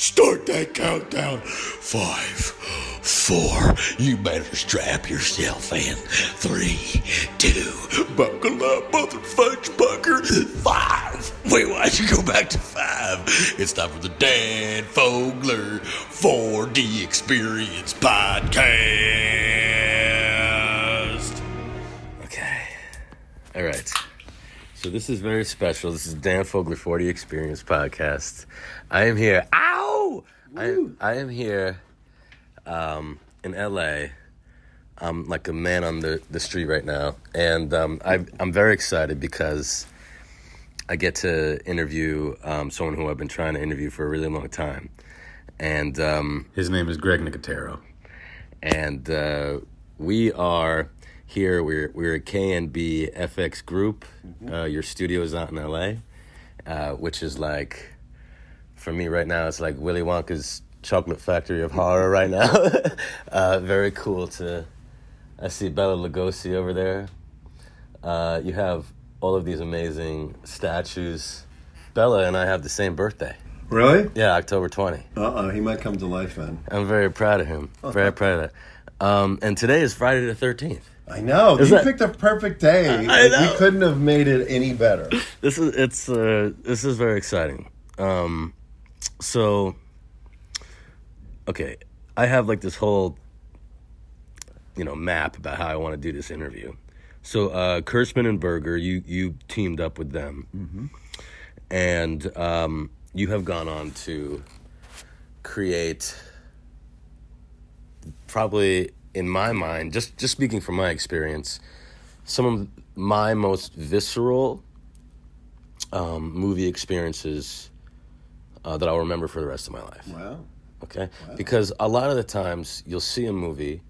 Start that countdown. Five, four. You better strap yourself in. Three, two. Buckle up, mother fudge bucker. Five. Wait, why'd you go back to five? It's time for the Dan Fogler 4D Experience Podcast. Okay. All right. So this is very special. This is Dan Fogler 4D Experience Podcast. I am here. Ow! I, I am here um, in LA. I'm like a man on the, the street right now. And um, I, I'm very excited because I get to interview um, someone who I've been trying to interview for a really long time. And um, His name is Greg Nicotero. and uh, we are here. We're we're a K and B FX Group. Uh, your studio is out in LA, uh, which is like, for me right now, it's like Willy Wonka's chocolate factory of horror right now. uh, very cool to. I see Bela Lugosi over there. Uh, you have all of these amazing statues. Bela and I have the same birthday. Really? Yeah, October 20. Uh oh, he might come to life then. I'm very proud of him. Very proud of that. Um, and today is Friday the 13th. I know. Is you that- picked a perfect day. I Like, know. We couldn't have made it any better. This is it's uh, this is very exciting. Um, so, okay, I have like this whole you know map about how I want to do this interview. So, uh, Kurtzman and Berger, you you teamed up with them, and um, you have gone on to create probably in my mind just just speaking from my experience some of my most visceral um, movie experiences uh, that I'll remember for the rest of my life. Wow. Okay, because a lot of the times you'll see a movie,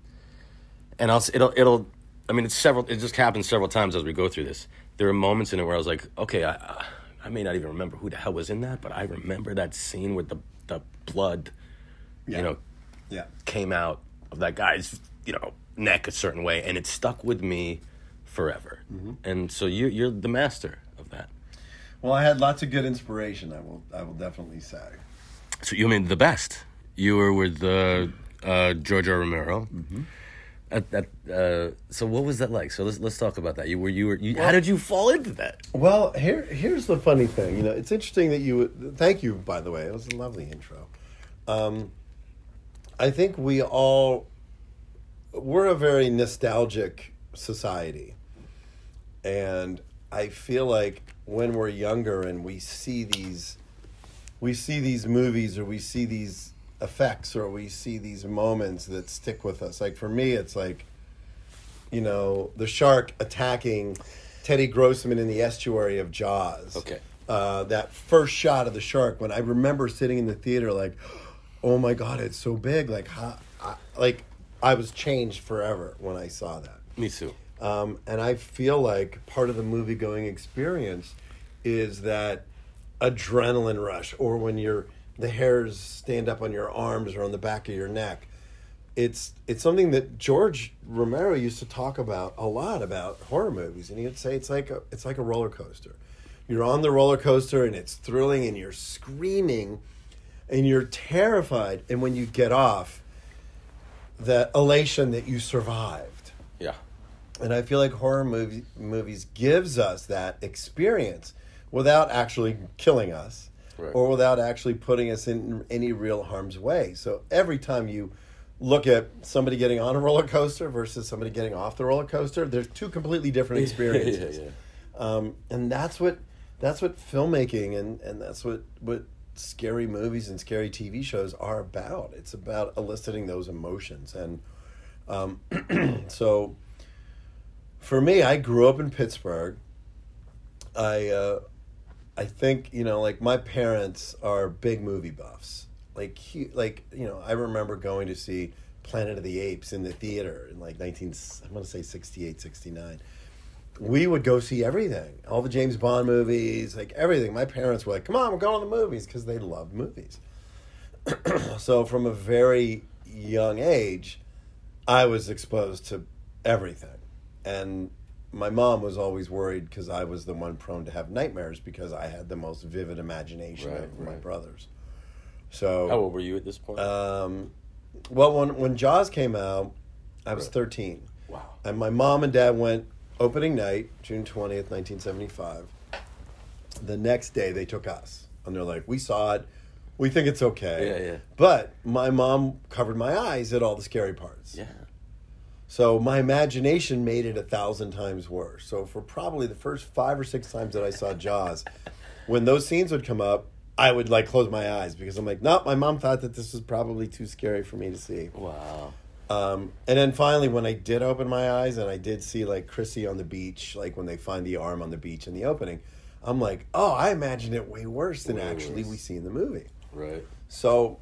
and I'll it'll it'll. I mean, it's several. It just happens several times as we go through this. There are moments in it where I was like, okay, I I may not even remember who the hell was in that, but I remember that scene with the the blood, Yeah. you know, Yeah. came out of that guy's you know neck a certain way, and it stuck with me forever. And so you you're the master of that. Well, I had lots of good inspiration. I will. I will definitely say. So you mean the best? You were with uh, uh. Romero. At, at, uh, so what was that like? So let's let's talk about that. You were you were you, how did you fall into that? Well, here here's the funny thing. You know, it's interesting that you. Thank you, by the way. It was a lovely intro. Um, I think we all we're a very nostalgic society, and I feel like when we're younger and we see these, we see these movies or we see these effects or we see these moments that stick with us. Like for me, it's like you know, the shark attacking Teddy Grossman in the estuary of Jaws. Okay. Uh, that first shot of the shark, when I remember sitting in the theater, like, oh my god, it's so big. Like, how, I, like I was changed forever when I saw that. Me too. Um, and I feel like part of the movie going experience is that adrenaline rush, or when your the hairs stand up on your arms or on the back of your neck. It's it's something that George Romero used to talk about a lot about horror movies, and he would say it's like a it's like a roller coaster. You're on the roller coaster and it's thrilling, and you're screaming, and you're terrified, and when you get off, that elation that you survived. Yeah. And I feel like horror movie, movies gives us that experience without actually killing us Right. or without actually putting us in any real harm's way. So every time you look at somebody getting on a roller coaster versus somebody getting off the roller coaster, there's two completely different experiences. yeah, Um, and that's what that's what filmmaking and, and that's what, what scary movies and scary TV shows are about. It's about eliciting those emotions. And um, so for me, I grew up in Pittsburgh. I uh, I think you know, like my parents are big movie buffs. Like he, like you know, I remember going to see Planet of the Apes in the theater in like nineteen. I'm gonna say 68, 69. We would go see everything, all the James Bond movies, like everything. My parents were like, "Come on, we're going to the movies" because they loved movies. so from a very young age, I was exposed to everything. And my mom was always worried because I was the one prone to have nightmares because I had the most vivid imagination Right, of my brothers. So How old were you at this point? um, well, when when Jaws came out, I was Right. 13. wow. And my mom and dad went opening night, June 20th, 1975. The next day, they took us. And they're like, we saw it. We think it's okay. Yeah, yeah. But my mom covered my eyes at all the scary parts. Yeah. So my imagination made it a thousand times worse. So for probably the first five or six times that I saw Jaws, when those scenes would come up, I would like close my eyes because I'm like, nope, my mom thought that this was probably too scary for me to see. Wow. Um, and then finally, when I did open my eyes and I did see like Chrissy on the beach, like when they find the arm on the beach in the opening, I'm like, oh, I imagined it way worse than Way actually worse. we see in the movie. Right. So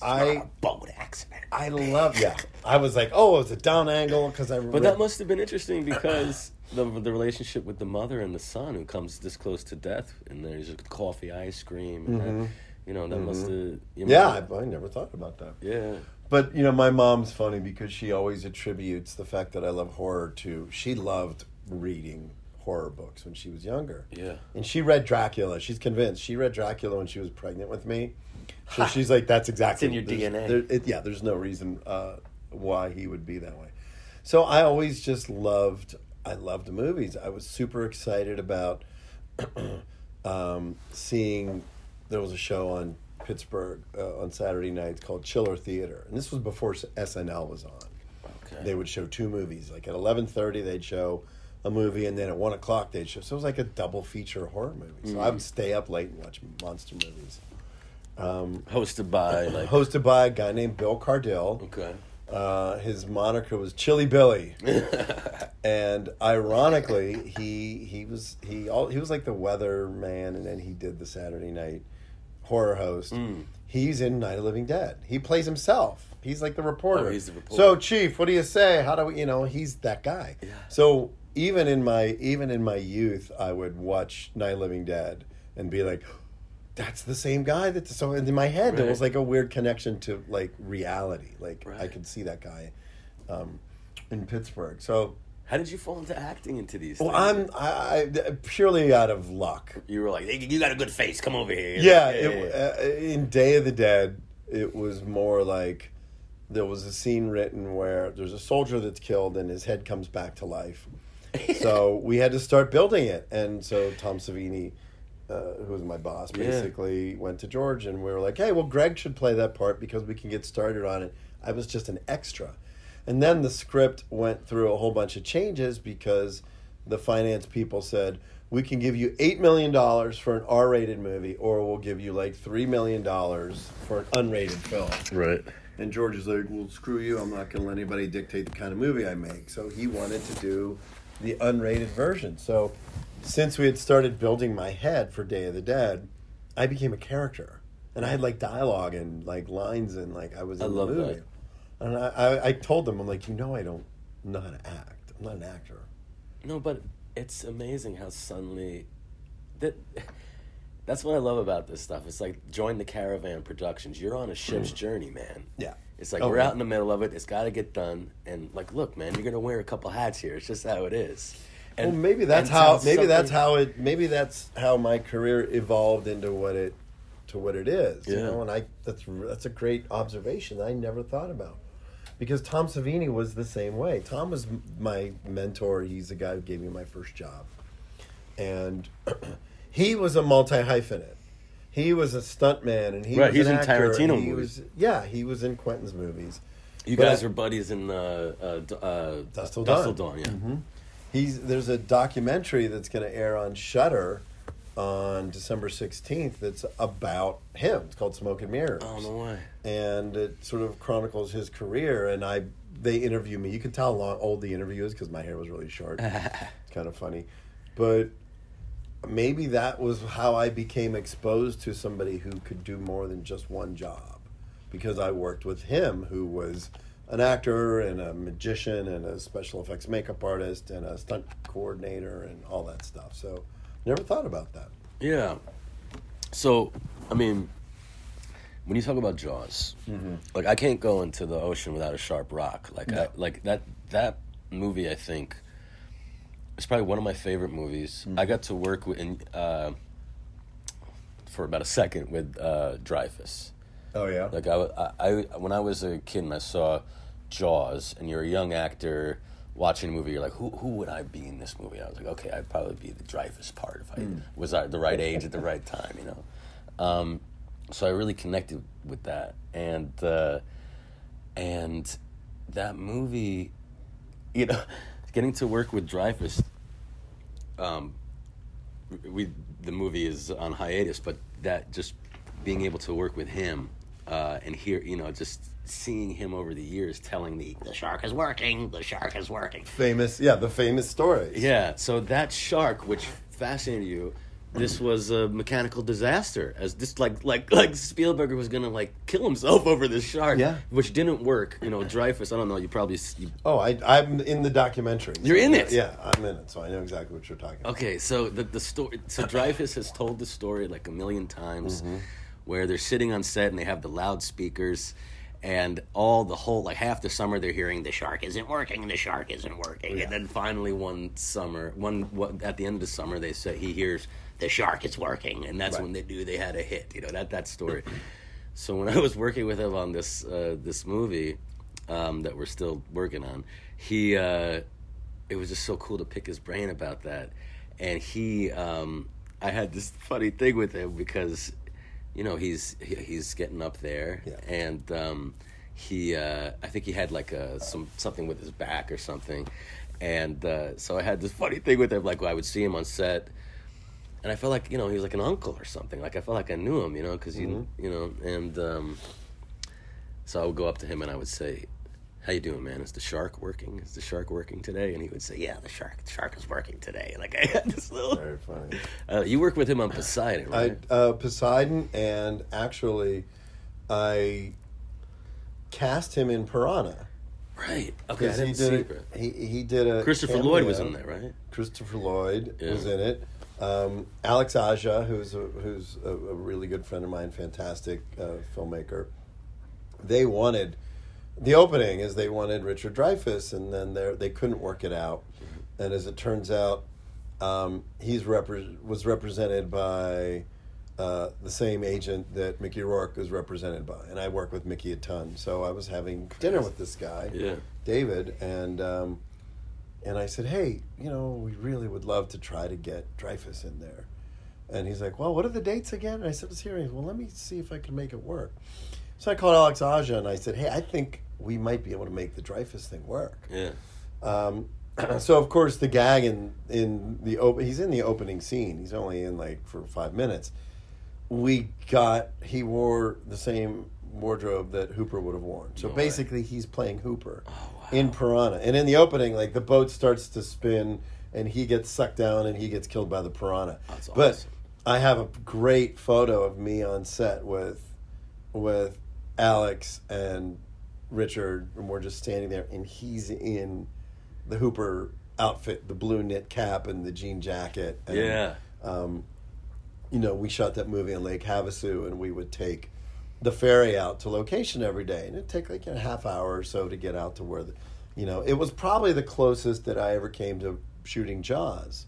I boat accident. I love yeah. I was like, oh, it was a down angle because I. But that must have been interesting because the the relationship with the mother and the son who comes this close to death, and there's a coffee, ice cream, and that, you know that must have. You Mm-hmm. yeah, know, I, I never thought about that. yeah. But you know, my mom's funny because she always attributes the fact that I love horror to she loved reading horror books when she was younger. Yeah. And she read Dracula. She's convinced. She read Dracula when she was pregnant with me. So she's like, that's exactly in your DNA. there- it- yeah, there's no reason uh, why he would be that way. So I always just loved. I loved movies. I was super excited about um, seeing. There was a show on Pittsburgh uh, on Saturday nights called Chiller Theater, and this was before SNL was on Okay. they would show two movies. Like at eleven thirty, they'd show a movie, and then at one o'clock they'd show. So it was like a double feature horror movie. So I would stay up late and watch monster movies. Hosted by like. Hosted by a guy named Bill Cardille. okay. Uh, his moniker was Chilly Billy, and ironically, he he was he all, he was like the weather man, and then he did the Saturday night horror host. Mm. He's in Night of Living Dead. He plays himself. He's like the reporter. Oh, he's the reporter. So, Chief, what do you say? How do we? You know, he's that guy. Yeah. So even in my even in my youth, I would watch Night of Living Dead and be like. That's the same guy. That so in my head there was like a weird connection to like reality. Like I could see that guy um, in Pittsburgh. So, How did you fall into acting into these? well, things? I'm I, I purely out of luck. You were like, hey, you got a good face. Come over here. Yeah, yeah, it, uh, in Day of the Dead, it was more like there was a scene written where there's a soldier that's killed and his head comes back to life. so we had to start building it, and so Tom Savini. Uh, who was my boss Yeah. basically went to George and we were like, hey, well, Greg should play that part because we can get started on it. I was just an extra. And then the script went through a whole bunch of changes because the finance people said, we can give you $8 million for an R rated movie, or we'll give you like $3 million for an unrated film. Right. And George is like, well, screw you. I'm not going to let anybody dictate the kind of movie I make. So he wanted to do the unrated version. So since we had started building my head for Day of the Dead, I became a character. And I had like dialogue and like lines and like I was in I the love movie. that. And I, I, I told them, I'm like, you know, I don't know how to act. I'm not an actor. No, but it's amazing how suddenly that that's what I love about this stuff. It's like join the caravan productions. You're on a ship's mm. journey, man. Yeah. It's like Oh, we're yeah. out in the middle of it. It's got to get done. And like, look, man, you're gonna wear a couple hats here. It's just how it is. And well, maybe that's how. Maybe that's how it. Maybe that's how my career evolved into what it, to what it is. You Yeah. know, and I that's that's a great observation that I never thought about, because Tom Savini was the same way. Tom was my mentor. He's the guy who gave me my first job, and he was a multi hyphenate. He was a stuntman, and he Right, was he's an in actor, Tarantino he movies. Was, yeah, he was in Quentin's movies. You But guys I- were buddies in uh, uh, d- uh, Dusk Till Dawn. Dawn, yeah. Mm-hmm. He's there's a documentary that's going to air on Shudder on December 16th that's about him. It's called Smoke and Mirrors. Oh no way. And it sort of chronicles his career and I they interview me. You can tell how long, old the interview is cuz my hair was really short. it's kind of funny. But maybe that was how I became exposed to somebody who could do more than just one job because I worked with him who was an actor and a magician and a special effects makeup artist and a stunt coordinator and all that stuff. So never thought about that. Yeah. So, I mean, when you talk about Jaws, like I can't go into the ocean without a sharp rock. Like, I, like that that movie, I think, is probably one of my favorite movies. I got to work with in, uh, for about a second with uh, Dreyfuss. Oh yeah. Like I, I, I, when I was a kid and I saw Jaws, and you're a young actor watching a movie, you're like, who, who would I be in this movie? I was like, okay, I'd probably be the Dreyfuss part if I was at the right age at the right time, you know. Um, so I really connected with that, and uh, and that movie, you know, getting to work with Dreyfuss. Um, we the movie is on hiatus, but that just being able to work with him uh, and hear, you know, just seeing him over the years telling me the shark is working, the shark is working. Famous, yeah, the famous story. Yeah, so that shark, which fascinated you, this was a mechanical disaster. As this, like, like, like Spielberg was gonna like kill himself over this shark, Yeah. which didn't work. You know, Dreyfuss. I don't know. You probably you, Oh, I, I'm in the documentary. You're in it? Yeah, I'm in it, so I know exactly what you're talking about. Okay, so the the story. So Dreyfuss has told the story like a million times, mm-hmm. where they're sitting on set and they have the loudspeakers, and all the whole like half the summer they're hearing the shark isn't working, the shark isn't working, and then finally one summer, one what, at the end of the summer they say he hears the shark is working, and that's Right. when they knew they had a hit. You know that that story. so when I was working with him on this uh, this movie um, that we're still working on, he. Uh, it was just so cool to pick his brain about that. And he, um, I had this funny thing with him because, you know, he's he, he's getting up there, Yeah. and um, he, uh, I think he had like a some something with his back or something, and uh, so I had this funny thing with him. Like well, I would see him on set. And I felt like you know he was like an uncle or something. Like I felt like I knew him, you know, because you you know. And um, so I would go up to him and I would say, "How you doing, man? Is the shark working? Is the shark working today?" And he would say, "Yeah, the shark, the shark is working today." Like I had this little. Very funny. Uh, you work with him on Poseidon, I right? uh, Poseidon, and actually, I cast him in Piranha. right. Okay, I Because didn't he see did it. a, he he did a Christopher Lloyd was in there, right? Christopher Lloyd Yeah. was in it. Um, Alex Aja, who's a, who's a, a really good friend of mine, fantastic uh, filmmaker. They wanted the opening is they wanted Richard Dreyfuss, and then they they couldn't work it out. And as it turns out, um, he's repre- was represented by uh, the same agent that Mickey Rourke was represented by, and I work with Mickey a ton. So I was having dinner with this guy, Yeah. David, and um, and I said, hey, you know, we really would love to try to get Dreyfuss in there. And he's like, well, what are the dates again? And I said, it's he's, well, let me see if I can make it work. So I called Alex Aja and I said, hey, I think we might be able to make the Dreyfuss thing work. Yeah. Um, so of course the gag in in the open he's in the opening scene. He's only in like for five minutes. We got he wore the same wardrobe that Hooper would have worn. So No way. basically he's playing Hooper Oh, wow. in Piranha. And in the opening, like the boat starts to spin and he gets sucked down and he gets killed by the piranha. That's But. I have a great photo of me on set with with Alex and Richard, and we're just standing there, and he's in the Hooper outfit, the blue knit cap and the jean jacket. And, Yeah. Um, you know, we shot that movie on Lake Havasu, and we would take the ferry out to location every day, and it'd take like a half hour or so to get out to where, the, you know, it was probably the closest that I ever came to shooting Jaws.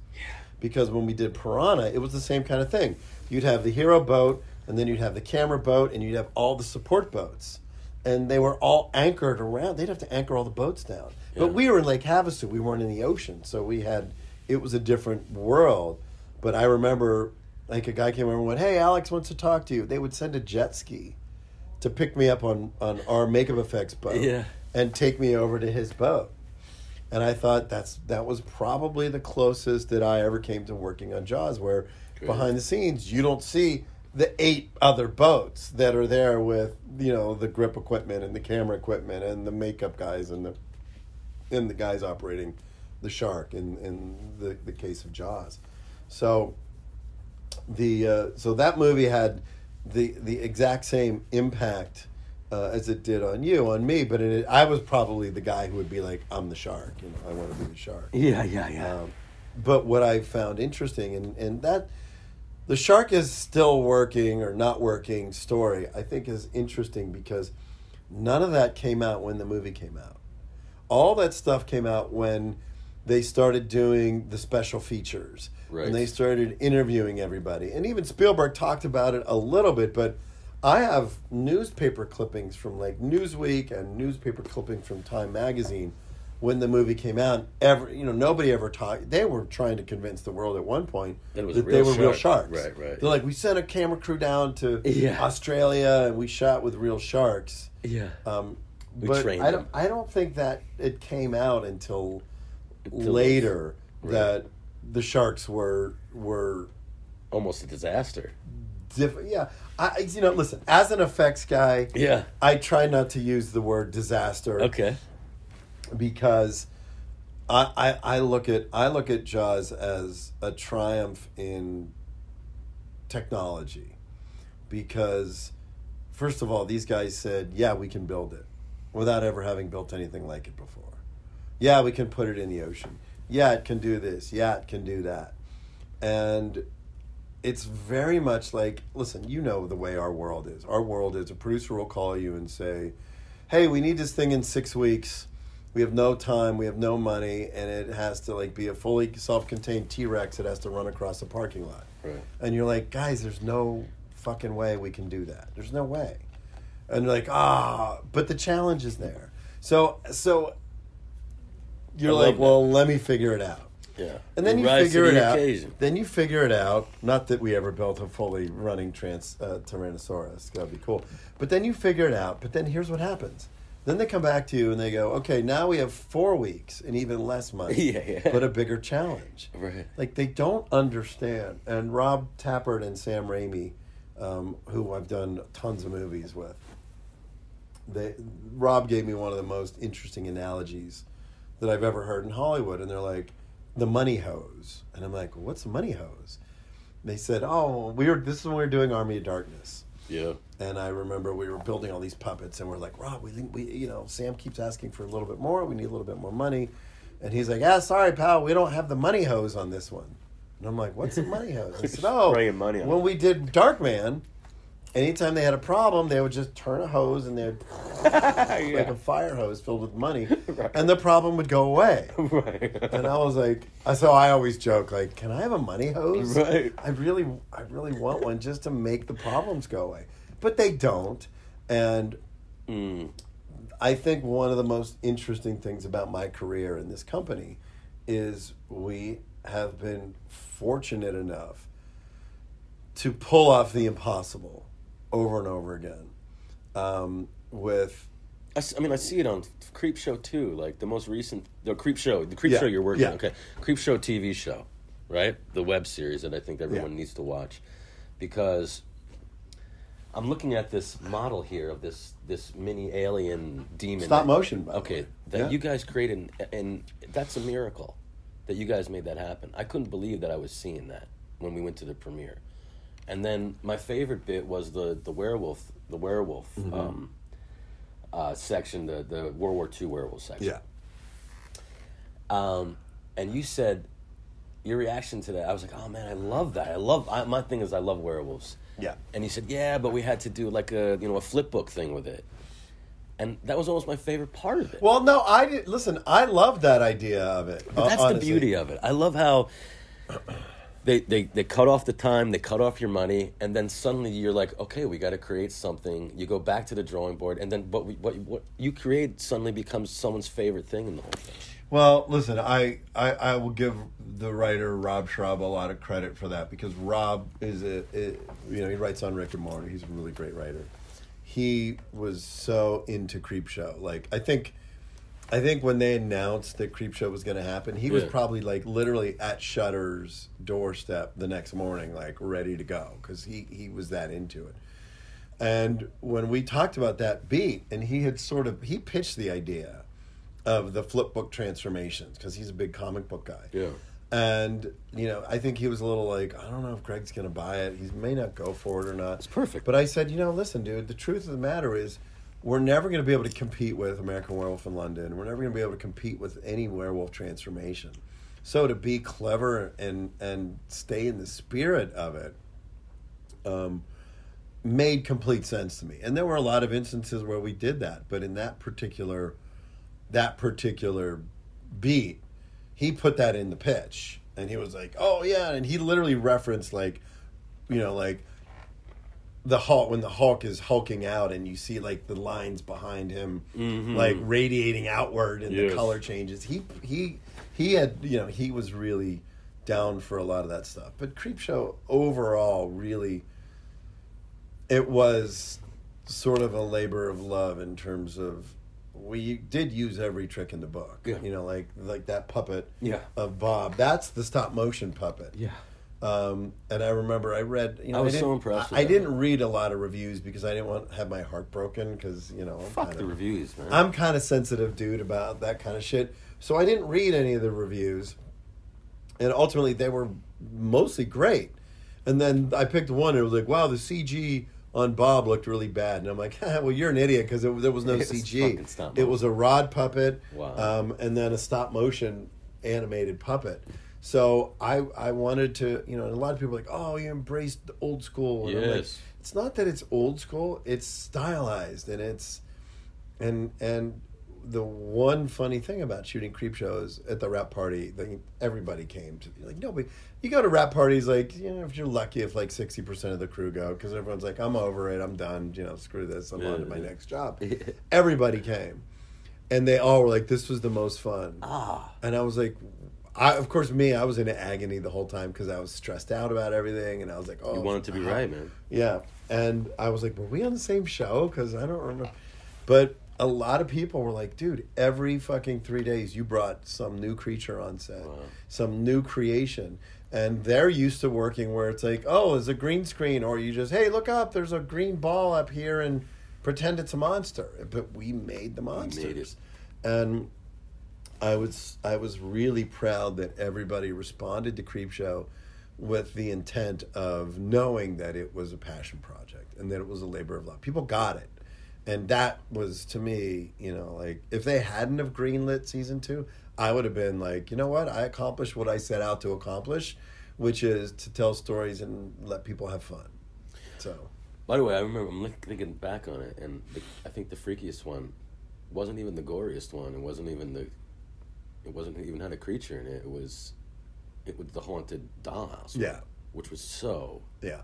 Because when we did Piranha, it was the same kind of thing. You'd have the hero boat, and then you'd have the camera boat, and you'd have all the support boats. And they were all anchored around. They'd have to anchor all the boats down. Yeah. But we were in Lake Havasu. We weren't in the ocean. So we had, it was a different world. But I remember, like, a guy came over and went, Hey, Alex wants to talk to you. They would send a jet ski to pick me up on, on our makeup effects boat Yeah. and take me over to his boat. And I thought that's that was probably the closest that I ever came to working on Jaws, where Great. behind the scenes you don't see the eight other boats that are there with you know the grip equipment and the camera equipment and the makeup guys and the and the guys operating the shark in in the the case of Jaws. So the uh, so that movie had the the exact same impact uh, as it did on you on me, but it, I was probably the guy who would be like, "I'm the shark," you know, I want to be the shark. Yeah, yeah, yeah. Um, but what I found interesting, and, and that the shark is still working or not working story, I think is interesting because none of that came out when the movie came out. All that stuff came out when they started doing the special features. Right. And they started interviewing everybody. And even Spielberg talked about it a little bit, but I have newspaper clippings from like Newsweek and newspaper clippings from Time Magazine when the movie came out. Ever, you know, nobody ever talked. They were trying to convince the world at one point That that they were real sharks. Right, right. They're like, we sent a camera crew down to Yeah. Australia and we shot with real sharks. Yeah. Um, We but trained I don't. them. I don't think that it came out until, Until later Right. that the sharks were were Almost a disaster. different. Yeah, I you know listen as an effects guy. Yeah. I try not to use the word disaster Okay. because I, I I look at I look at Jaws as a triumph in technology because first of all these guys said yeah we can build it without ever having built anything like it before yeah we can put it in the ocean yeah it can do this. Yeah it can do that. And it's very much like listen you know the way our world is. Our world is a producer will call you and say hey we need this thing in six weeks. We have no time. We have no money. And it has to like be a fully self-contained t-rex that has to run across a parking lot. Right. and you're like guys there's no fucking way we can do that. There's no way. And you're like ah but the challenge is there. So so you're I like well let me figure it out Yeah. and then you figure it out. occasion. Then you figure it out. Not that we ever built a fully running trans uh, Tyrannosaurus. That'd be cool. But then you figure it out. But then here's what happens. Then they come back to you and they go, "Okay, now we have four weeks and even less money, Yeah, yeah. but a bigger challenge." Right. Like they don't understand. And Rob Tapert and Sam Raimi, um, who I've done tons of movies with, they Rob gave me one of the most interesting analogies that I've ever heard in Hollywood, and they're like, the money hose, and I'm like, what's the money hose? And they said, oh, we were. This is when we were doing Army of Darkness. Yeah. And I remember we were building all these puppets, and we're like, Rob, we think we, you know, Sam keeps asking for a little bit more. We need a little bit more money, and he's like, Ah, sorry, pal, we don't have the money hose on this one. And I'm like, What's the money hose? I said, Oh, money when it." we did Darkman, anytime they had a problem, they would just turn a hose and they'd like a fire hose filled with money, Right. and the problem would go away. right. And I was like, so I always joke, like, can I have a money hose? Right. I really, I really want one just to make the problems go away. But they don't. And Mm. I think one of the most interesting things about my career in this company is we have been fortunate enough to pull off the impossible over and over again. Um, with I mean, I see it on Creep Show too. Like the most recent, the Creep Show, the Creep Yeah, Show you're working yeah. on. Okay, Creep Show TV show, right? The web series that I think everyone Yeah. needs to watch, because I'm looking at this model here of this this mini alien demon. Stop that- motion, Okay, that you guys created, and, and that's a miracle that you guys made that happen. I couldn't believe that I was seeing that when we went to the premiere. And then my favorite bit was the the werewolf, the werewolf Mm-hmm. um, uh, section, the the World War II werewolf section. yeah, Um, and you said your reaction to that. I was like, oh man, I love that. I love. I, my thing is, I love werewolves. yeah. And he said, yeah, but we had to do like a you know a flip book thing with it, and that was almost my favorite part of it. Well, no, I did. Listen, I love that idea of it. But that's the beauty of it. I love how they, they they cut off the time, they cut off your money, and then suddenly you're like, okay, we got to create something. You go back to the drawing board, and then what we, what what you create suddenly becomes someone's favorite thing in the whole thing. Well, listen, I, I, I will give the writer Rob Schrab a lot of credit for that because Rob is a you know he writes on Rick and Morty. He's a really great writer. He was so into Creep Show. Like I think, I think when they announced that Creep Show was going to happen, he was probably like literally at Shudder's doorstep the next morning, like ready to go because he he was that into it. And when we talked about that beat, and he had sort of he pitched the idea of the flip book transformations because he's a big comic book guy. Yeah. And you know, I think he was a little like, I don't know if Greg's going to buy it. He may not go for it or not. It's perfect. But I said, you know, listen, dude. The truth of the matter is, we're never going to be able to compete with American Werewolf in London. We're never going to be able to compete with any werewolf transformation. So to be clever and and stay in the spirit of it, um, made complete sense to me. And there were a lot of instances where we did that, but in that particular that particular beat, he put that in the pitch. And he was like, "Oh yeah," and he literally referenced like you know, like the Hulk when the Hulk is hulking out and you see like the lines behind him mm-hmm. like radiating outward and Yes. the color changes. He he he had you know he was really down for a lot of that stuff. But Creepshow overall really it was sort of a labor of love in terms of we did use every trick in the book. Yeah. You know, like like that puppet Yeah. of Bob. That's the stop motion puppet. Yeah. Um, and I remember I read. You know, I was didn't- so impressed I, I didn't read a lot of reviews because I didn't want to have my heart broken because you know I'm Fuck kinda, the reviews, man. I'm kind of sensitive dude about that kind of shit. So I didn't read any of the reviews, and ultimately they were mostly great. And then I picked one. and It was like, wow, the CG on Bob looked really bad, and I'm like, well, you're an idiot because there was no It was CG. It was a rod puppet, Wow. um, and then a stop motion animated puppet. So I I wanted to you know and a lot of people are like oh you embraced the old school and I'm like, Yes. it's not that it's old school it's stylized and it's and and the one funny thing about shooting creep shows at the wrap party that everybody came to like nobody you go to wrap parties like you know if you're lucky if like 60% of the crew go because everyone's like i'm over it i'm done you know screw this i'm on to my Yeah. next job everybody came and they all were like this was the most fun ah. and I was like, I of course me, I was in agony the whole time because I was stressed out about everything, and I was like, oh, You wanted to be how- right, man. Yeah, and I was like, were we on the same show? Because I don't remember. But a lot of people were like, dude, every fucking three days you brought some new creature on set, Wow. some new creation. And they're used to working where it's like, oh, it's a green screen, or you just, hey, look up, there's a green ball up here, and pretend it's a monster. But we made the monsters, and I was I was really proud that everybody responded to Creepshow with the intent of knowing that it was a passion project and that it was a labor of love. People got it. And that was to me, you know, like if they hadn't have greenlit season 2, I would have been like, you know what? I accomplished what I set out to accomplish, which is to tell stories and let people have fun. So, By the way, I remember I'm thinking back on it, and the, I think the freakiest one wasn't even the goriest one. It wasn't even the. It wasn't even had a creature in it. It was, it was the haunted dollhouse. Yeah. which was so. yeah.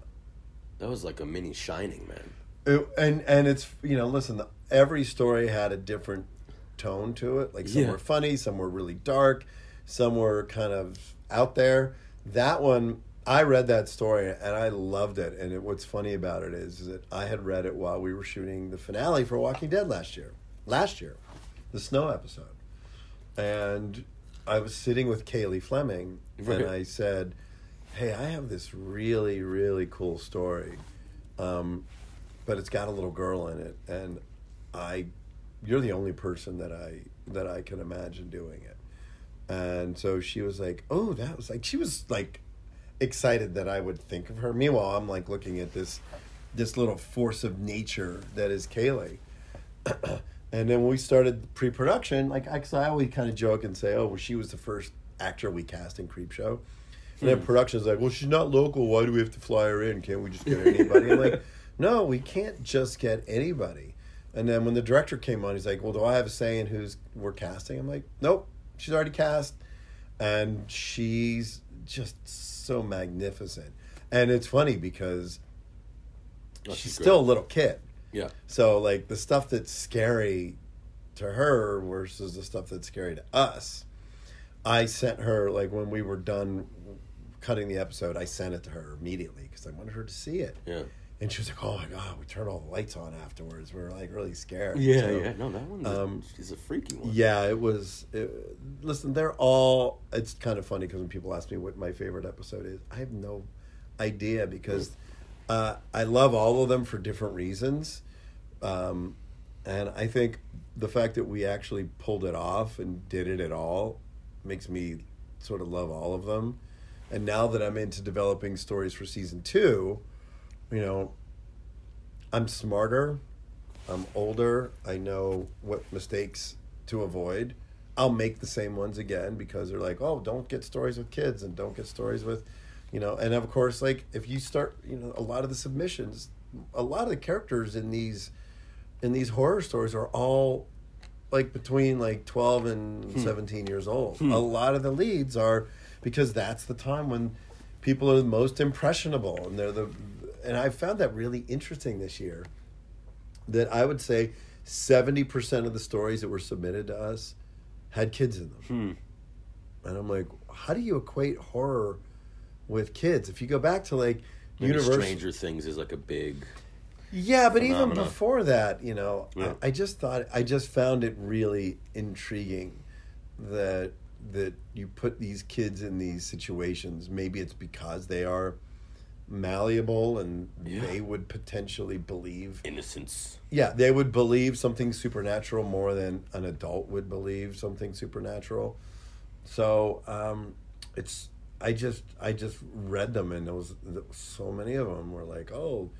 That was like a mini Shining, man. It, and and it's you know listen the, every story had a different tone to it like some Yeah. were funny some were really dark some were kind of out there that one i read that story and i loved it and it, what's funny about it is, is that i had read it while we were shooting the finale for walking dead last year last year the snow episode and i was sitting with Cailey Fleming Right. and i said hey i have this really really cool story um, but it's got a little girl in it, and I, you're the only person that I that I can imagine doing it. And so she was like, "Oh, that was like," she was like excited that I would think of her. Meanwhile, I'm like looking at this this little force of nature that is Cailey. and then when we started pre-production, like I, 'cause I always kind of joke and say, "Oh, well, she was the first actor we cast in Creepshow." And then hmm. production's like, "Well, she's not local. Why do we have to fly her in? Can't we just get anybody?" I'm like, "No, we can't just get anybody." And then when the director came on, he's like, "Well, do I have a say in who's we're casting?" I'm like, "Nope, she's already cast." and she's just so magnificent. And it's funny because Oh, she's she's still a little kid. Yeah. So like the stuff that's scary to her versus the stuff that's scary to us. I sent her like when we were done cutting the episode, I sent it to her immediately because I wanted her to see it. Yeah. And she was like, "Oh my god, we turned all the lights on afterwards. We were like really scared." Yeah, So- yeah. No, that one. um, she's a freaky one. yeah, it was. It, listen, they're all. It's kind of funny because when people ask me what my favorite episode is, I have no idea because uh, I love all of them for different reasons, um, and I think the fact that we actually pulled it off and did it at all makes me sort of love all of them. And now that I'm into developing stories for season two, you know, I'm smarter. I'm older. I know what mistakes to avoid. I'll make the same ones again because they're like, oh, don't get stories with kids and don't get stories with, you know, and of course, like if you start, you know, a lot of the submissions, a lot of the characters in these, in these horror stories are all like between like 12 and hmm. 17 years old. Hmm. A lot of the leads are because that's the time when people are the most impressionable and they're the and I found that really interesting this year. That I would say seventy percent of the stories that were submitted to us had kids in them, hmm. and I'm like, how do you equate horror with kids? If you go back to like Maybe Universal, Stranger Things is like a big. yeah, but even before that, you know, Yeah. I, I just thought I just found it really intriguing that that you put these kids in these situations. Maybe it's because they are malleable and Yeah. they would potentially believe Innocence. yeah, they would believe something supernatural more than an adult would believe something supernatural. So um, it's I just I just read them and there was, there was so many of them were like oh,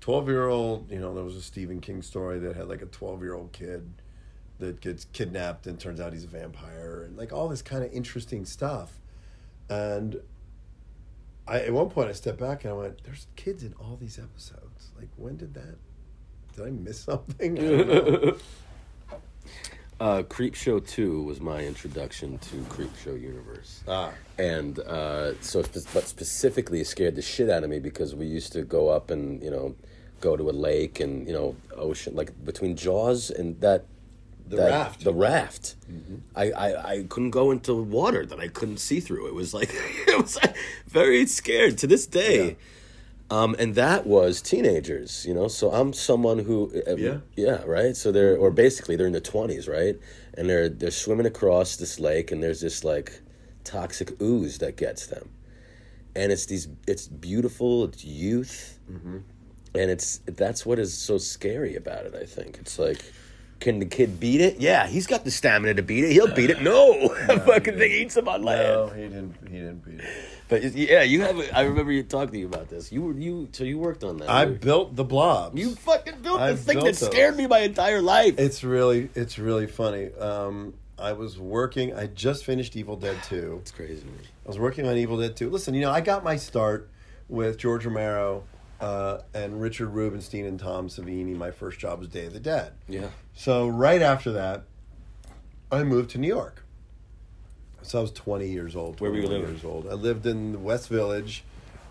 12 year old you know there was a Stephen King story that had like a twelve year old kid that gets kidnapped and turns out he's a vampire and like all this kind of interesting stuff, and I at one point I stepped back and I went there's kids in all these episodes like when did that did I miss something? I. Uh, Creep Show 2 was my introduction to Creep Show Universe. ah, and uh, so but specifically it scared the shit out of me because we used to go up and you know go to a lake and you know ocean like between jaws and that The that- raft. the raft. I, I i couldn't go into water that i couldn't see through. It was like it was like, very scared. To this day um, and that was teenagers, you know. So I'm someone who, uh, Yeah. yeah, right. So they're, or basically they're in the twenties, right? And they're they're swimming across this lake, and there's this like toxic ooze that gets them, and it's these, it's beautiful, it's youth, Mm-hmm. and it's that's what is so scary about it. I think it's like. Can the kid beat it? Yeah, he's got the stamina to beat it. He'll beat it. No, that fucking thing eats him on land. no, he didn't. He didn't beat it. But yeah, you have. I remember you talking to you about this. You were you. So you worked on that. I You- built the blobs. You fucking built I the thing built that those. scared me my entire life. It's really, it's really funny. Um, I was working. I just finished Evil Dead Two. It's crazy. Man. I was working on Evil Dead 2. Listen, you know, I got my start with George Romero uh, and Richard Rubenstein and Tom Savini. My first job was Day of the Dead. Yeah. So right after that, I moved to New York. So I was 20 years old. Where were you 21 living? Years old. I lived in the West Village,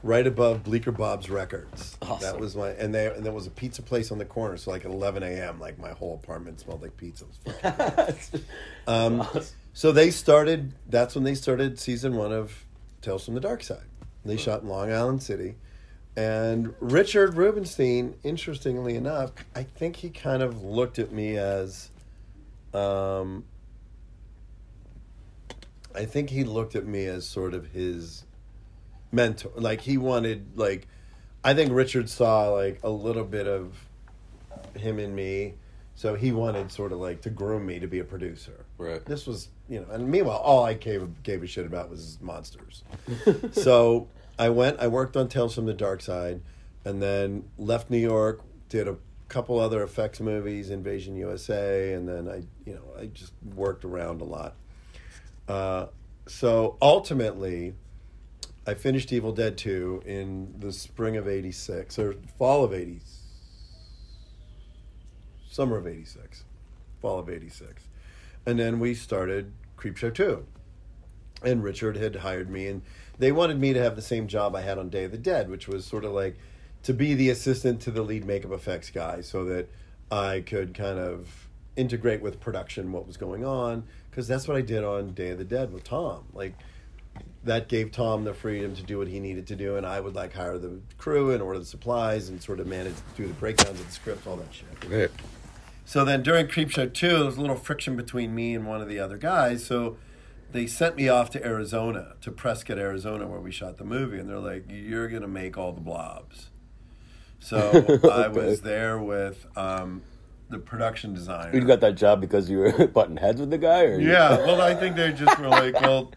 right above Bleecker Bob's Records. Awesome. That was my and there and there was a pizza place on the corner. So like at 11 a.m., like my whole apartment smelled like pizza. It was fucking Um, so they started. That's when they started season one of Tales from the Dark Side. They shot in Long Island City, and Richard Rubenstein. Interestingly enough, I think he kind of looked at me as, um, I think he looked at me as sort of his mentor. Like he wanted, like, I think Richard saw like a little bit of him in me. So he wanted sort of like to groom me to be a producer. Right. This was, you know, and meanwhile, all I gave gave a shit about was monsters. so I went, I worked on Tales from the Dark Side, and then left New York, did a couple other effects movies, Invasion USA, and then I, you know, I just worked around a lot. Uh, so ultimately, I finished Evil Dead 2 in the spring of 86, or fall of 80, summer of 86, fall of 86. And then we started Creepshow 2. And Richard had hired me, and they wanted me to have the same job I had on Day of the Dead, which was sort of like to be the assistant to the lead makeup effects guy so that I could kind of integrate with production what was going on. Because that's what I did on Day of the Dead with Tom. Like, that gave Tom the freedom to do what he needed to do, and I would like hire the crew and order the supplies and sort of manage do the breakdowns of the scripts, all that shit. Right. So then during Creepshow 2, there was a little friction between me and one of the other guys. So they sent me off to Arizona, to Prescott, Arizona, where we shot the movie. And they're like, you're going to make all the blobs. So I was there with um, the production designer. You got that job because you were butting heads with the guy, or Yeah, well, I think they just were like, well,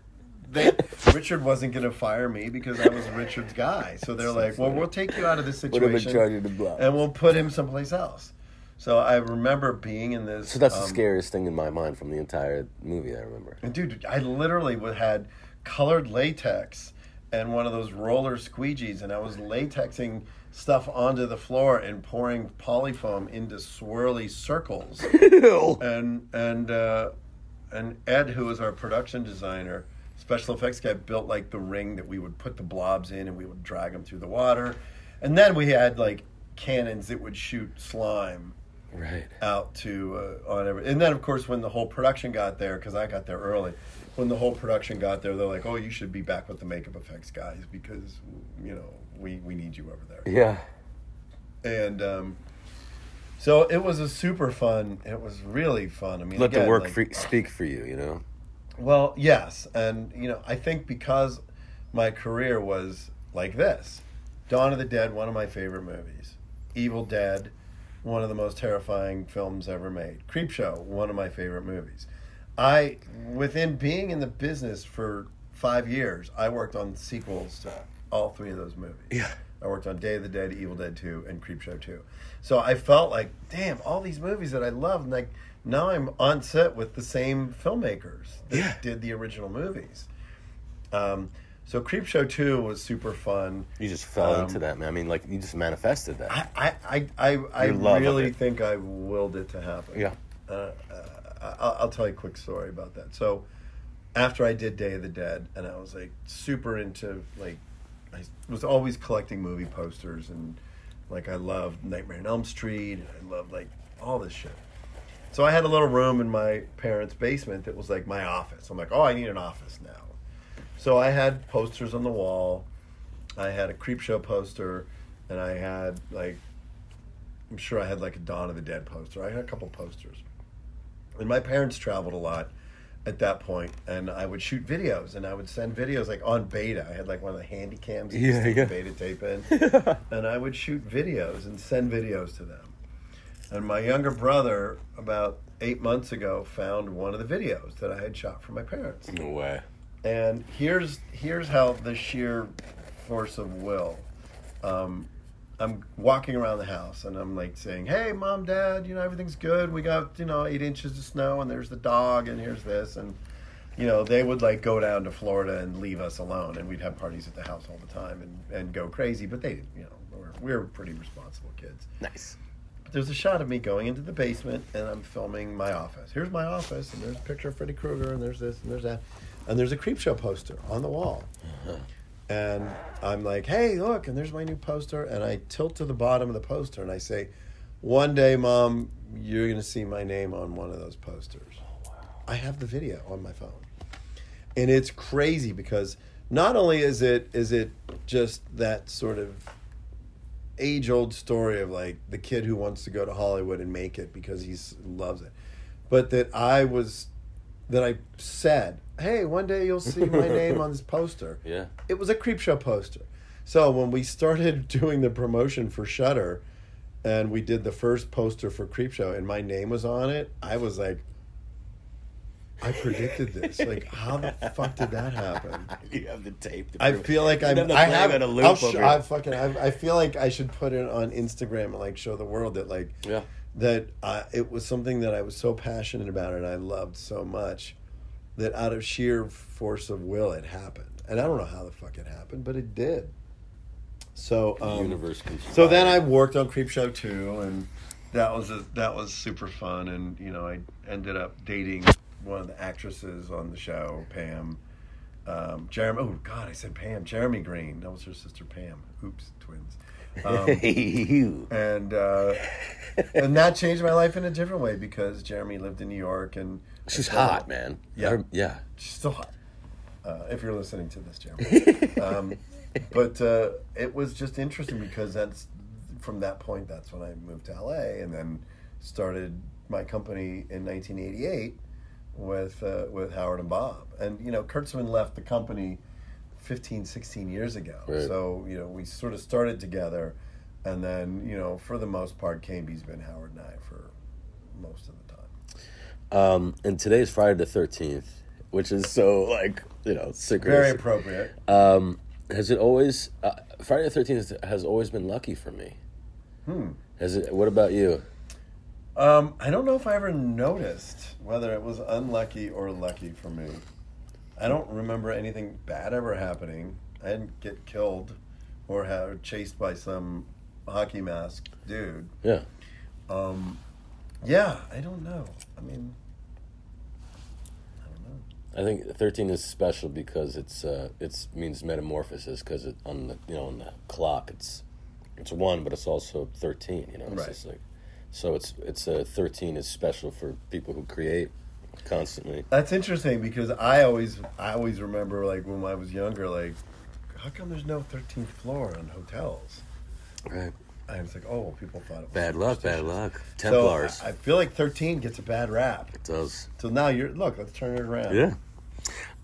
they, Richard wasn't going to fire me because I was Richard's guy. So they're like, well, we'll take you out of this Put him in situation charge of the blob. and we'll put him someplace else. So I remember being in this. So that's the um, scariest thing in my mind from the entire movie. I remember. And dude, I literally had colored latex and one of those roller squeegees, and I was latexing stuff onto the floor and pouring polyfoam into swirly circles. and and uh, and Ed, who was our production designer, special effects guy, built like the ring that we would put the blobs in, and we would drag them through the water. and then we had like cannons that would shoot slime Right. out to uh, on every. And then of course when the whole production got there, because I got there early. When the whole production got there, they're like, "Oh, you should be back with the makeup effects guys because you know we we need you over there." Yeah. And um, so it was a super fun. It was really fun. I mean, Let the work like- free, speak for you. You know. well, yes, and you know, I think because my career was like this, Dawn of the Dead, one of my favorite movies, Evil Dead, one of the most terrifying films ever made, Creepshow, one of my favorite movies. I, within being in the business for five years, I worked on sequels to all three of those movies. Yeah. I worked on Day of the Dead, Evil Dead 2, and Creepshow 2. So I felt like, damn, all these movies that I love, and like now I'm on set with the same filmmakers that Yeah. did the original movies. Um, so Creepshow 2 was super fun. You just fell Um, into that, man. I mean, like you just manifested that. I, I, I, I, I Your love of really think I willed it to happen. Yeah. Uh, uh, I'll, I'll tell you a quick story about that. So, after I did Day of the Dead, and I was like super into like, I was always collecting movie posters, and like I loved Nightmare on Elm Street, and I loved like all this shit. So I had a little room in my parents' basement that was like my office. I'm like, oh, I need an office now. So I had posters on the wall. I had a Creepshow poster, and I had like, I'm sure I had like a Dawn of the Dead poster. I had a couple posters. And my parents traveled a lot at that point, and I would shoot videos, and I would send videos like on beta. I had like one of the handy cams, you Yeah, stick yeah. beta tape in, and I would shoot videos and send videos to them. And my younger brother, about eight months ago, found one of the videos that I had shot for my parents. No way. And here's here's how the sheer force of will. Um, I'm walking around the house and I'm like saying, "Hey, mom, dad, you know everything's good. We got you know eight inches of snow, and there's the dog, and here's this." And you know they would like go down to Florida and leave us alone, and we'd have parties at the house all the time and, and go crazy. But they, you know, we're, we're pretty responsible kids. Nice. But there's a shot of me going into the basement and I'm filming my office. Here's my office, and there's a picture of Freddy Krueger, and there's this, and there's that. And there's a Creepshow poster on the wall. Uh-huh. And I'm like, hey, look, and there's my new poster. And I tilt to the bottom of the poster and I say, one day, mom, you're going to see my name on one of those posters. Oh, I have the video on my phone. And it's crazy because not only is it is it just that sort of age old story of like the kid who wants to go to Hollywood and make it because he loves it, but that I was that I said, "Hey, one day you'll see my name on this poster." Yeah. It was a Creepshow poster. So when we started doing the promotion for Shudder, and we did the first poster for Creepshow, and my name was on it, I was like, I predicted this. Like, how the fuck did that happen? You have the tape. To I feel like I'm. I have. a loop sh- I fucking. I, I feel like I should put it on Instagram and like show the world that like Yeah. That uh, it was something that I was so passionate about and I loved so much that out of sheer force of will it happened. And I don't know how the fuck it happened, but it did. So The um, universe conspired. so then I worked on Creepshow 2 and that was a, that was super fun and you know I ended up dating one of the actresses on the show, Pam. Um, Jeremy, oh God, I said Pam. Jeremy Green. That was her sister Pam. Oops, twins. Um, and uh, and that changed my life in a different way because Jeremy lived in New York and She's hot, man. Yeah. Her- yeah. She's still hot. Uh, if you're listening to this, Jeremy. um, but uh, it was just interesting because that's from that point. That's when I moved to LA and then started my company in 1988 with uh, with Howard and Bob. And you know, Kurtzman left the company 15, 16 years ago. Right. So you know, we sort of started together, and then you know, for the most part, KB's been Howard and I for most of the time. Um, and today is Friday the thirteenth, which is so like you know synchronous. Very appropriate. Um, has it always uh, Friday the thirteenth has always been lucky for me? Hmm. Has it? What about you? Um, I don't know if I ever noticed whether it was unlucky or lucky for me. I don't remember anything bad ever happening. I didn't get killed or have chased by some hockey mask dude. Yeah. Um, yeah, I don't know. I mean, I don't know. I think thirteen is special because it's uh, it's means metamorphosis because it on the you know on the clock it's it's one, but it's also thirteen. You know, it's Right. like so. It's it's uh, thirteen is special for people who create constantly. That's interesting because I always I always remember like when I was younger, like how come there's no 13th floor on hotels? Right. I was like, oh, people thought it was Bad luck. Bad luck. So, Templars. I, I feel like 13 gets a bad rap. it does. So now you're look, let's turn it around. Yeah.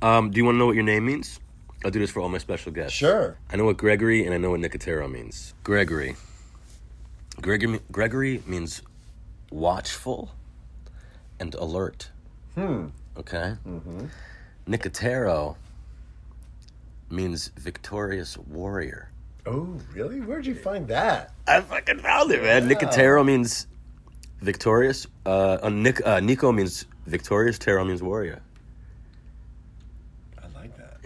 Um, do you want to know what your name means? I'll do this for all my special guests. Sure. I know what Gregory and I know what Nicotero means. Gregory. Gregory, Gregory means watchful and alert. Hmm. Okay? Nicotero means victorious warrior. Oh, really? Where'd you find that? I fucking found it, man. Wow. Nicotero means victorious. Uh, uh, Nic- uh, Nico means victorious. Taro means warrior.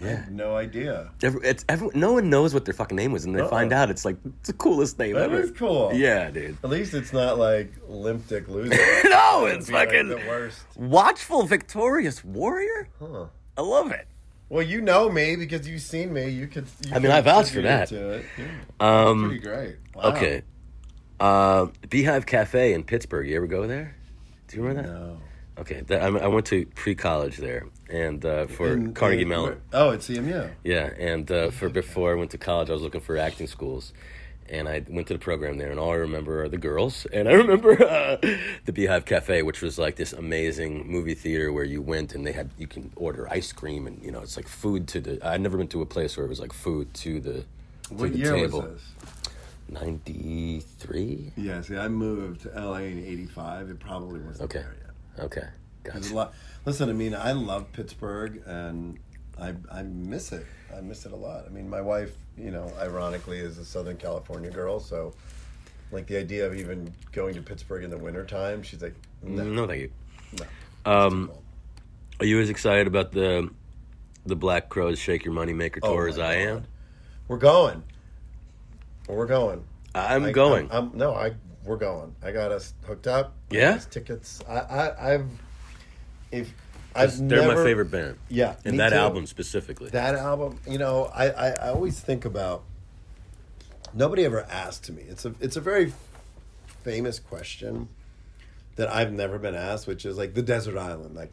I. Yeah. had no idea. Every, it's every, no one knows what their fucking name was, and they Uh-uh. find out. It's like it's the coolest name That ever. is cool. Yeah, dude. At least it's not like limp dick loser. no, That'd it's be, like, fucking the worst. watchful, victorious warrior. Huh. I love it. Well, you know me because you've seen me. You could. You I mean, could I vouch for contribute that. To it. Yeah. Um, Pretty great. Wow. okay. Uh, Beehive Cafe in Pittsburgh. You ever go there? Do you remember that? No. Okay, that, I, I went to pre-college there, and uh, for In- Carnegie in- Mellon. Oh, it's CMU. Yeah, and uh, for before I went to college, I was looking for acting schools, and I went to the program there, and all I remember are the girls, and I remember uh, the Beehive Cafe, which was like this amazing movie theater where you went and they had you can order ice cream, and you know it's like food to the. I'd never been to a place where it was like food to the to What the year table. was this? Ninety three. Yeah, see, I moved to LA in '85. It probably wasn't Okay. there. Okay, gotcha. Listen, I mean, I love Pittsburgh, and I I miss it. I miss it a lot. I mean, my wife, you know, ironically, is a Southern California girl, so like the idea of even going to Pittsburgh in the wintertime, she's like, no, No, thank you. no. Um, are you as excited about the the Black Crowes Shake Your Money Maker Oh tour my as I am? We're going. We're going. I'm I- going. I'm, I'm- no, I we're going. I got us hooked up. Yeah? tickets. I, I I've if I've They're never, my favorite band. Yeah, And that too. album specifically. That album, you know, I, I, I always think about. Nobody ever asked me. It's a it's a very famous question that I've never been asked, which is like the desert island. Like,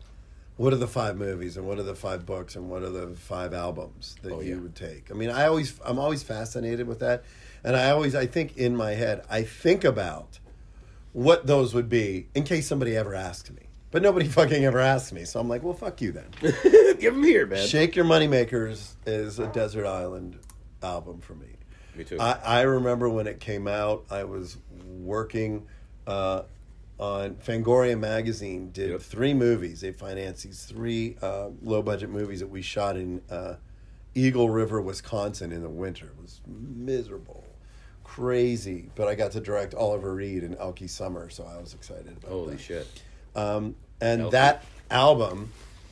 what are the five movies and what are the five books and what are the five albums that Oh, you would take? I mean, I always I'm always fascinated with that, and I always I think in my head I think about what those would be in case somebody ever asked me. But nobody fucking ever asked me, so I'm like, well, fuck you then. Give them here, man. Shake Your Moneymakers is a desert island album for me. Me too. I, I remember when it came out, I was working uh, on Fangoria magazine. Did Yep. three movies. They financed these three uh, low budget movies that we shot in uh, Eagle River, Wisconsin, in the winter. It was miserable, crazy. But I got to direct Oliver Reed and Elke Sommer, so I was excited about Holy that. shit. Um, and Elke. that album,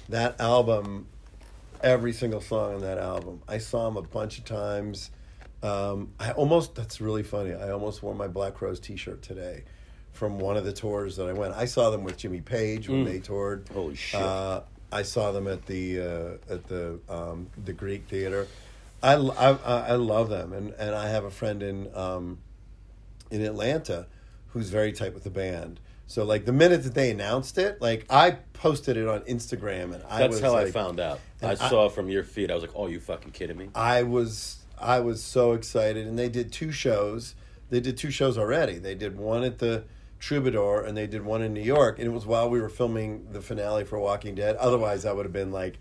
that album, every single song on that album, I saw him a bunch of times. Um, I almost, that's really funny. I almost wore my Black Rose t shirt today from one of the tours that I went. I saw them with Jimmy Page when they toured. Mm. Holy shit. Uh, I saw them at the uh, at the um, the Greek Theater. I, I, I love them, and, and I have a friend in um, in Atlanta who's very tight with the band. So like the minute that they announced it, like I posted it on Instagram, and I That's was how I found out. I, I- saw from your feed. I was like, "Oh, you fucking kidding me?" I was I was so excited, and they did two shows. They did two shows already. They did one at the Troubadour, and they did one in New York. And it was while we were filming the finale for Walking Dead. Otherwise, I would have been like,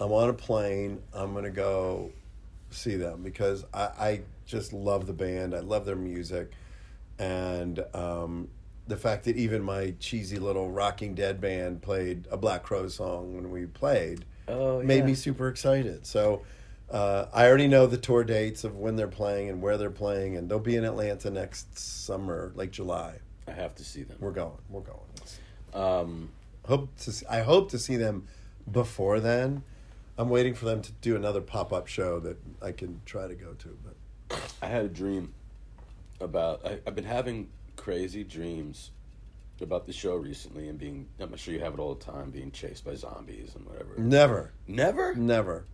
I'm on a plane. I'm gonna go see them because I, I just love the band. I love their music, and um, the fact that even my cheesy little Rocking Dead band played a Black Crow song when we played Oh, made yeah. me super excited. So uh, I already know the tour dates of when they're playing and where they're playing, and they'll be in Atlanta next summer, like July. I have to see them. We're going. We're going. Um, hope to. See, I hope to see them before then. I'm waiting for them to do another pop up show that I can try to go to. But I had a dream about. I, I've been having crazy dreams about the show recently, and being. I'm sure you have it all the time, being chased by zombies and whatever. never, Never. never,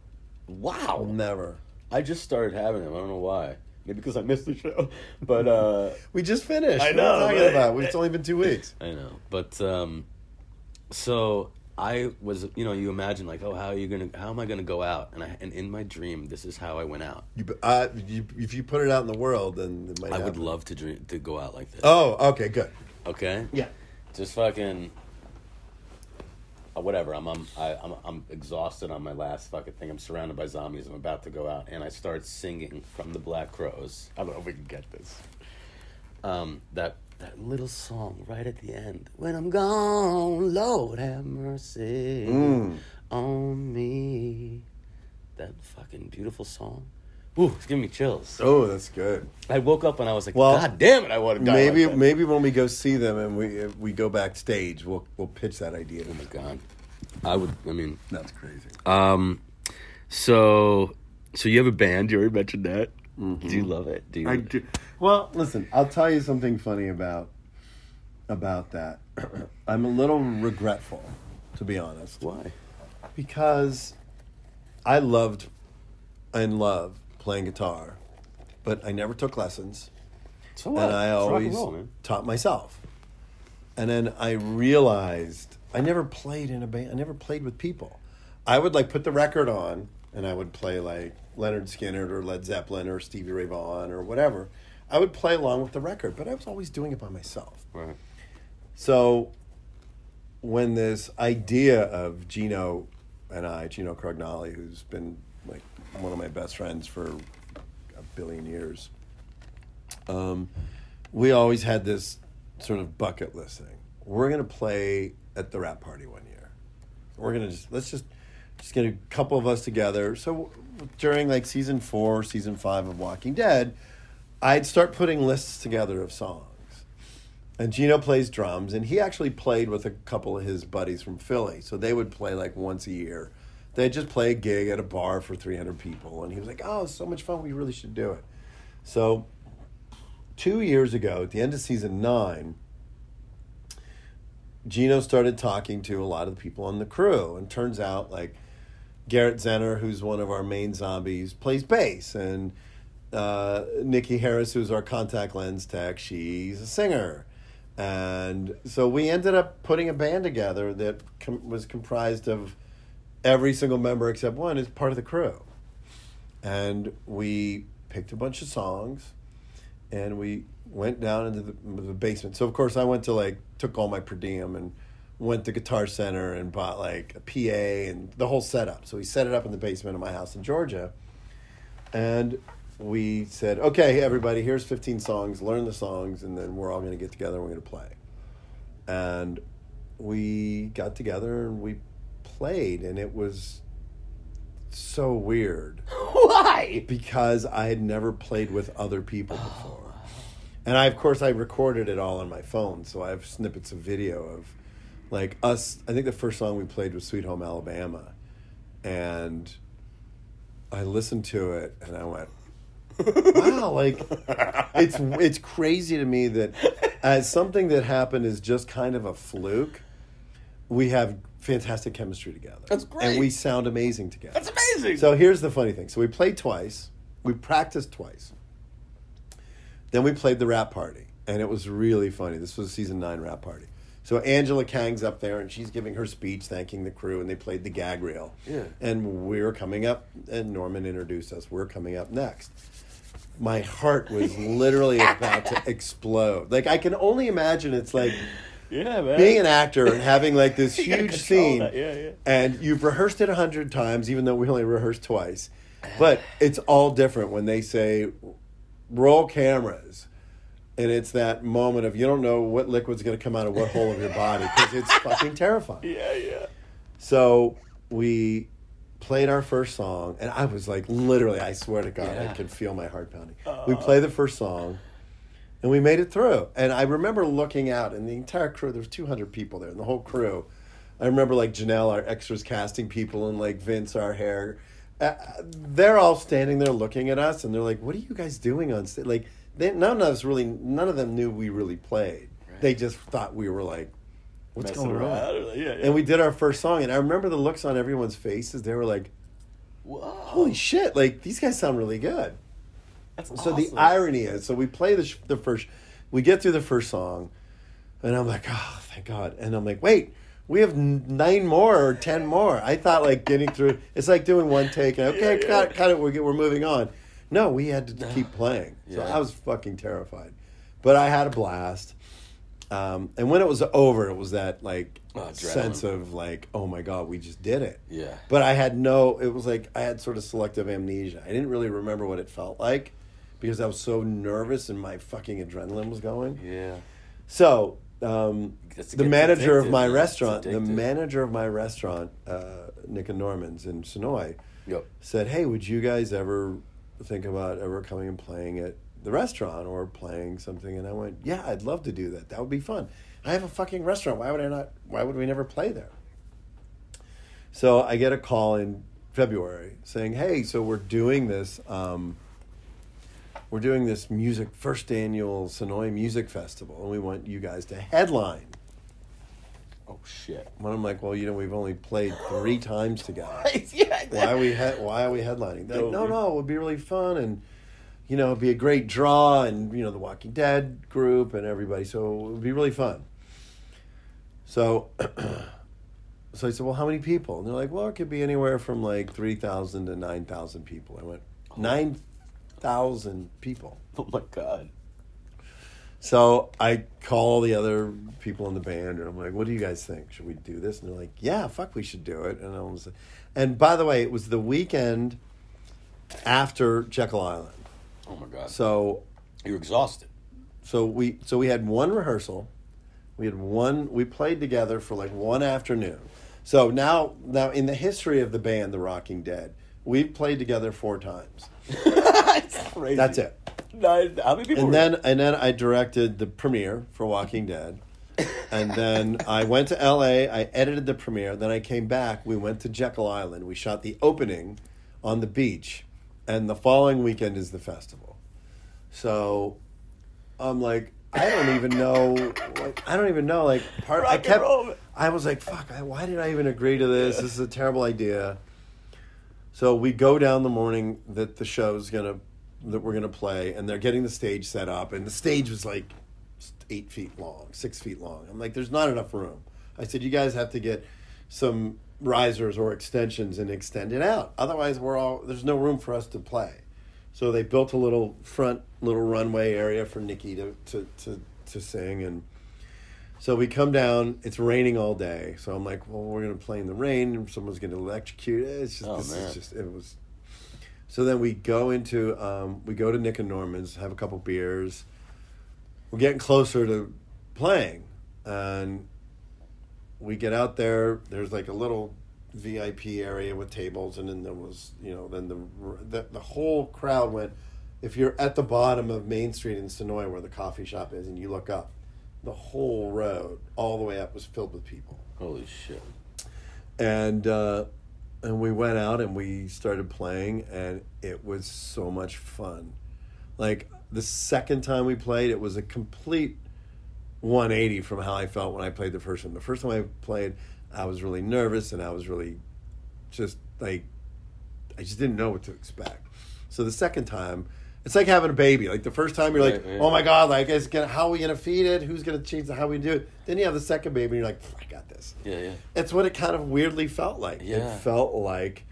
Wow. never. I just started having them. I don't know why. maybe because I missed the show, but uh, We just finished. I know. What are talking about? It's only been two weeks. I know. But um, so I was, you know, you imagine like, oh, how are you gonna, how am I gonna go out? And I, and in my dream, this is how I went out. You, uh, you, if you put it out in the world, then it might. I would love to dream to go out like this. Oh, okay, good. Okay. Yeah. Just fucking. uh, Whatever. I'm I'm I, I'm I'm exhausted on my last fucking thing. I'm surrounded by zombies. I'm about to go out, and I start singing from the Black Crowes. I don't know if we can get this. Um, that that little song right at the end. When I'm gone, Lord have mercy Mm. on me. That fucking beautiful song. Ooh, it's giving me chills. Oh, that's good. I woke up and I was like, Well, God damn it, I want to die. Maybe like that." maybe when we go see them and we we go backstage, we'll we'll pitch that idea. Oh my god. I would. I mean, That's crazy. um, so so you have a band. You already mentioned that. Mm-hmm. Do you love it? Do you? I do. Well, listen, I'll tell you something funny about about that. I'm a little regretful, to be honest, Why? because I loved and love playing guitar, but I never took lessons. So what? and I It's always roll, man. taught myself. And then I realized I never played in a band. I never played with people. I would like put the record on, and I would play like Lynyrd Skynyrd or Led Zeppelin or Stevie Ray Vaughan or whatever. I would play along with the record, but I was always doing it by myself. Right. So when this idea of Gino and I, Gino Crognale, who's been like one of my best friends for a billion years, um, we always had this sort of bucket list thing. We're gonna play at the wrap party one year. We're gonna just let's just just get a couple of us together. So during like season four, season five of Walking Dead, I'd start putting lists together of songs. And Gino plays drums, and he actually played with a couple of his buddies from Philly. So they would play like once a year. They'd just play a gig at a bar for 300 people. And he was like, oh, it's so much fun. We really should do it. So two years ago, at the end of season nine, Gino started talking to a lot of the people on the crew. And turns out, like, Garrett Zenner, who's one of our main zombies, plays bass. And uh, Nikki Harris, who's our contact lens tech, she's a singer. And so we ended up putting a band together that com- was comprised of every single member except one is part of the crew. And we picked a bunch of songs and we went down into the, the basement. So, of course, I went to like, took all my per diem and went to Guitar Center and bought like a PA and the whole setup. So, we set it up in the basement of my house in Georgia. And we said, okay, everybody, here's 15 songs, learn the songs, and then we're all going to get together and we're going to play. And we got together and we played, and it was so weird Why? because I had never played with other people before. And I, of course, I recorded it all on my phone, so I have snippets of video of like us. I think the first song we played was Sweet Home Alabama. And I listened to it and I went, wow, like it's it's crazy to me that as something that happened is just kind of a fluke, we have fantastic chemistry together. That's great. And we sound amazing together. That's amazing. So here's the funny thing. So we played twice. We practiced twice. Then we played the wrap party, and it was really funny. This was a season nine wrap party. So Angela Kang's up there, and she's giving her speech, thanking the crew, and they played the gag reel. Yeah. And we're coming up, and Norman introduced us. We're coming up next. My heart was literally about to explode. Like I can only imagine. It's like yeah, man. being an actor and having like this huge scene, yeah, yeah. and you've rehearsed it a hundred times, even though we only rehearsed twice. But it's all different when they say roll cameras, and it's that moment of you don't know what liquid's going to come out of what hole of your body because it's fucking terrifying. yeah, yeah. So we played our first song, and I was like, literally, I swear to God, I can feel my heart pounding. we played the first song, and we made it through. And I remember looking out, and the entire crew, there was 200 people there, and the whole crew. I remember like Janelle, our extras casting people, and like Vince, our hair. Uh, they're all standing there looking at us, and they're like, "What are you guys doing on stage?" Like, they, none of us really, none of them knew we really played. They just thought we were like, "What's Messing going on?" Yeah, yeah. And we did our first song, and I remember the looks on everyone's faces. They were like, Whoa. "Holy shit! Like these guys sound really good." That's so the irony is, so we play the sh- the first, we get through the first song, and I'm like, oh, thank God, and I'm like, wait. We have nine more or ten more. I thought like getting through. It's like doing one take. And, okay, Yeah, cut, yeah. cut it. We're we're moving on. No, we had to keep playing. So Yeah. I was fucking terrified, but I had a blast. Um, and when it was over, it was that like Oh, sense of like, oh my god, we just did it. Yeah. But I had no. It was like I had sort of selective amnesia. I didn't really remember what it felt like because I was so nervous and my fucking adrenaline was going. Yeah. So um, the manager of my restaurant, the manager of my restaurant, uh, Nick and Norman's in Senoia, Yep. said, "Hey, would you guys ever think about ever coming and playing at the restaurant or playing something?" And I went, "Yeah, I'd love to do that. That would be fun. I have a fucking restaurant. Why would I not? Why would we never play there?" So I get a call in February saying, "Hey, so we're doing this. Um, we're doing this music first annual Senoia Music Festival, and we want you guys to headline." Oh shit. When I'm like, "Well, you know, we've only played three times together." yeah. why are we he- why are we headlining? They're like, no, no, it would be really fun and you know, it'd be a great draw and you know, the Walking Dead group and everybody, so it would be really fun. So so I said, Well, how many people? And they're like, Well, it could be anywhere from like three thousand to nine thousand people. I went, oh. Nine thousand people. Oh my god. So I call the other people in the band and I'm like, "What do you guys think? Should we do this?" And they're like, "Yeah, fuck, we should do it." And I was, and by the way, it was the weekend after Jekyll Island. Oh my god. So You're exhausted. so we so we had one rehearsal. We had one. We played together for like one afternoon. So now now in the history of the band, The Rocking Dead, we've played together four times. That's crazy. That's it. Nine, how many people? and were then and then I directed the premiere for Walking Dead. And then I went to LA, I edited the premiere, then I came back, we went to Jekyll Island. We shot the opening on the beach, and the following weekend is the festival. So I'm like I don't even know like I don't even know like part Rock I kept roll. I was like fuck, I, why did I even agree to this? This is a terrible idea. So we go down the morning that the show's gonna that we're gonna play, and they're getting the stage set up, and the stage was like eight feet long, six feet long. I'm like, there's not enough room. I said, you guys have to get some risers or extensions and extend it out. Otherwise, we're all there's no room for us to play. So they built a little front little runway area for Nikki to to to, to sing and. So we come down. It's raining all day. So I'm like, well, we're gonna play in the rain. and Someone's gonna electrocute. it. It's just Oh, this man. is just it was. So then we go into um, we go to Nick and Norman's, have a couple beers. We're getting closer to playing, and we get out there. There's like a little VIP area with tables, and then there was you know then the the, the whole crowd went. If you're at the bottom of Main Street in Senoia, where the coffee shop is, and you look up, the whole road all the way up was filled with people Holy shit. and uh, and we went out and we started playing and it was so much fun. Like the second time we played it was a complete 180 from how i felt when i played the first one. The first time i played i was really nervous and i was really just like i just didn't know what to expect. So the second time it's like having a baby like the first time you're like Right, right. oh my god like it's gonna, how are we gonna feed it who's gonna change the, how we do it then you have the second baby and you're like i got this Yeah, yeah. it's what it kind of weirdly felt like. Yeah. It felt like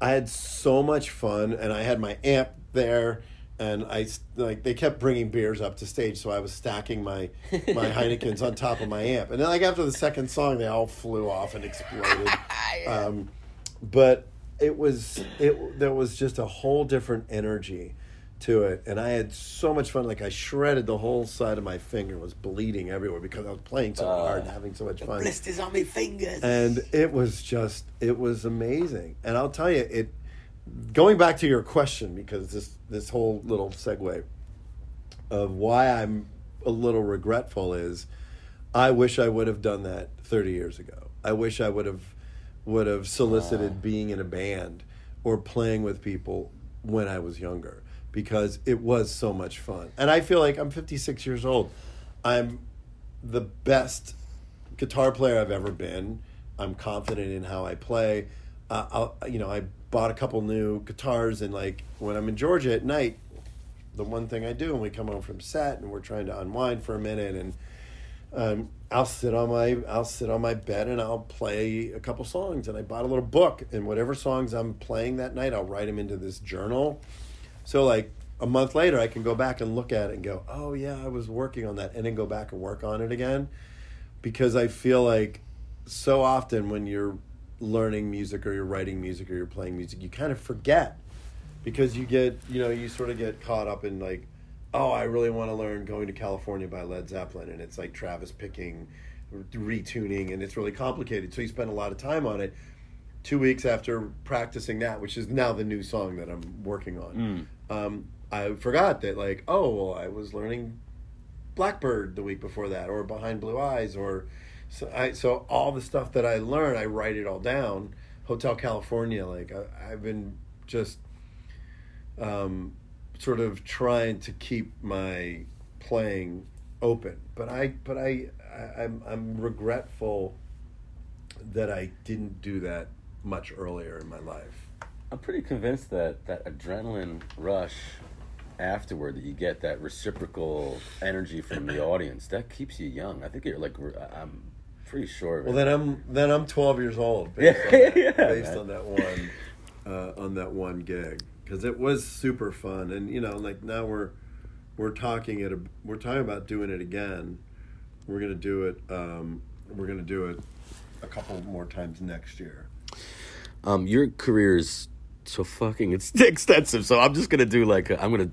I had so much fun, and I had my amp there, and I like they kept bringing beers up to stage, so I was stacking my my Heinekens on top of my amp, and then like after the second song, they all flew off and exploded. um, but it was it there was just a whole different energy to it and i had so much fun like i shredded the whole side of my finger was bleeding everywhere because i was playing so Uh, hard and having so much fun. Blisters on my fingers. and it was just it was amazing. And i'll tell you it going back to your question because this this whole little segue of why i'm a little regretful is i wish i would have done that 30 years ago. I wish i would have would have solicited being in a band or playing with people when i was younger because it was so much fun and i feel like i'm 56 years old i'm the best guitar player I've ever been. I'm confident in how I play. Uh, I'll, you know, I bought a couple new guitars, and like when I'm in Georgia at night, the one thing I do when we come home from set and we're trying to unwind for a minute and um, I'll sit on my I'll sit on my bed and I'll play a couple songs and I bought a little book and whatever songs I'm playing that night I'll write them into this journal. So like a month later I can go back and look at it and go, "Oh yeah, I was working on that." And then go back and work on it again because I feel like so often when you're learning music or you're writing music or you're playing music, you kind of forget because you get, you know, you sort of get caught up in like oh, I really want to learn Going to California by Led Zeppelin. And it's like Travis picking, retuning, and it's really complicated. So you spend a lot of time on it. Two weeks after practicing that, which is now the new song that I'm working on, Mm. Um, I forgot that, like, oh, well, I was learning Blackbird the week before that, or Behind Blue Eyes, or so, I, so all the stuff that I learn, I write it all down. Hotel California, like, I, I've been just um, sort of trying to keep my playing open. But I, but I, I I'm, I'm regretful that I didn't do that much earlier in my life. I'm pretty convinced that that adrenaline rush afterward that you get that reciprocal energy from the audience that keeps you young. I think you're like I'm pretty sure. Of it. Well, then I'm then I'm 12 years old Yeah, based, on, that, yeah, based man. on that one uh, on that one gig because it was super fun and you know like now we're we're talking it we're talking about doing it again. We're gonna do it. Um, we're gonna do it a couple more times next year. um, your career is so fucking it's extensive. So I'm just gonna do like i I'm gonna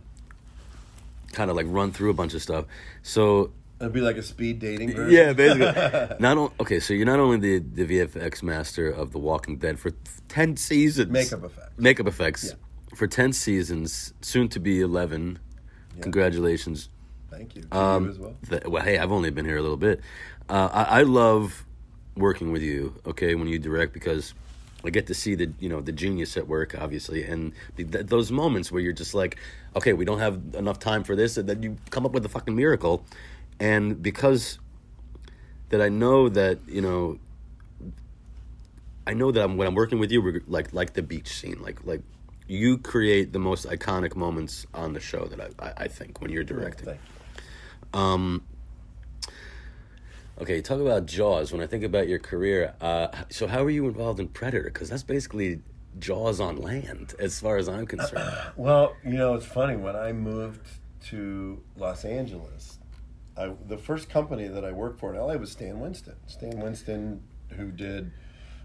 kind of like run through a bunch of stuff. So It'd be like a speed dating version. yeah, basically. not on, okay, so you're not only the the VFX master of The Walking Dead for ten seasons, Makeup effects. makeup effects Yeah. for ten seasons, soon to be eleven. Congratulations. Thank you. Um, you as well. th- well, hey, I've only been here a little bit. Uh, I, I love working with you. Okay, when you direct because I get to see the you know the genius at work, obviously, and the, th- those moments where you're just like, okay, we don't have enough time for this, and then you come up with a fucking miracle, and because that I know that you know. I know that I'm, when I'm working with you, we're like like the beach scene, like like you create the most iconic moments on the show that I, I, I think when you're directing. You. Um, okay, talk about Jaws. When I think about your career, uh, so how were you involved in Predator? Because that's basically Jaws on land, as far as I'm concerned. Well, you know, it's funny. When I moved to Los Angeles, I, the first company that I worked for in LA was Stan Winston. Stan Winston, who did,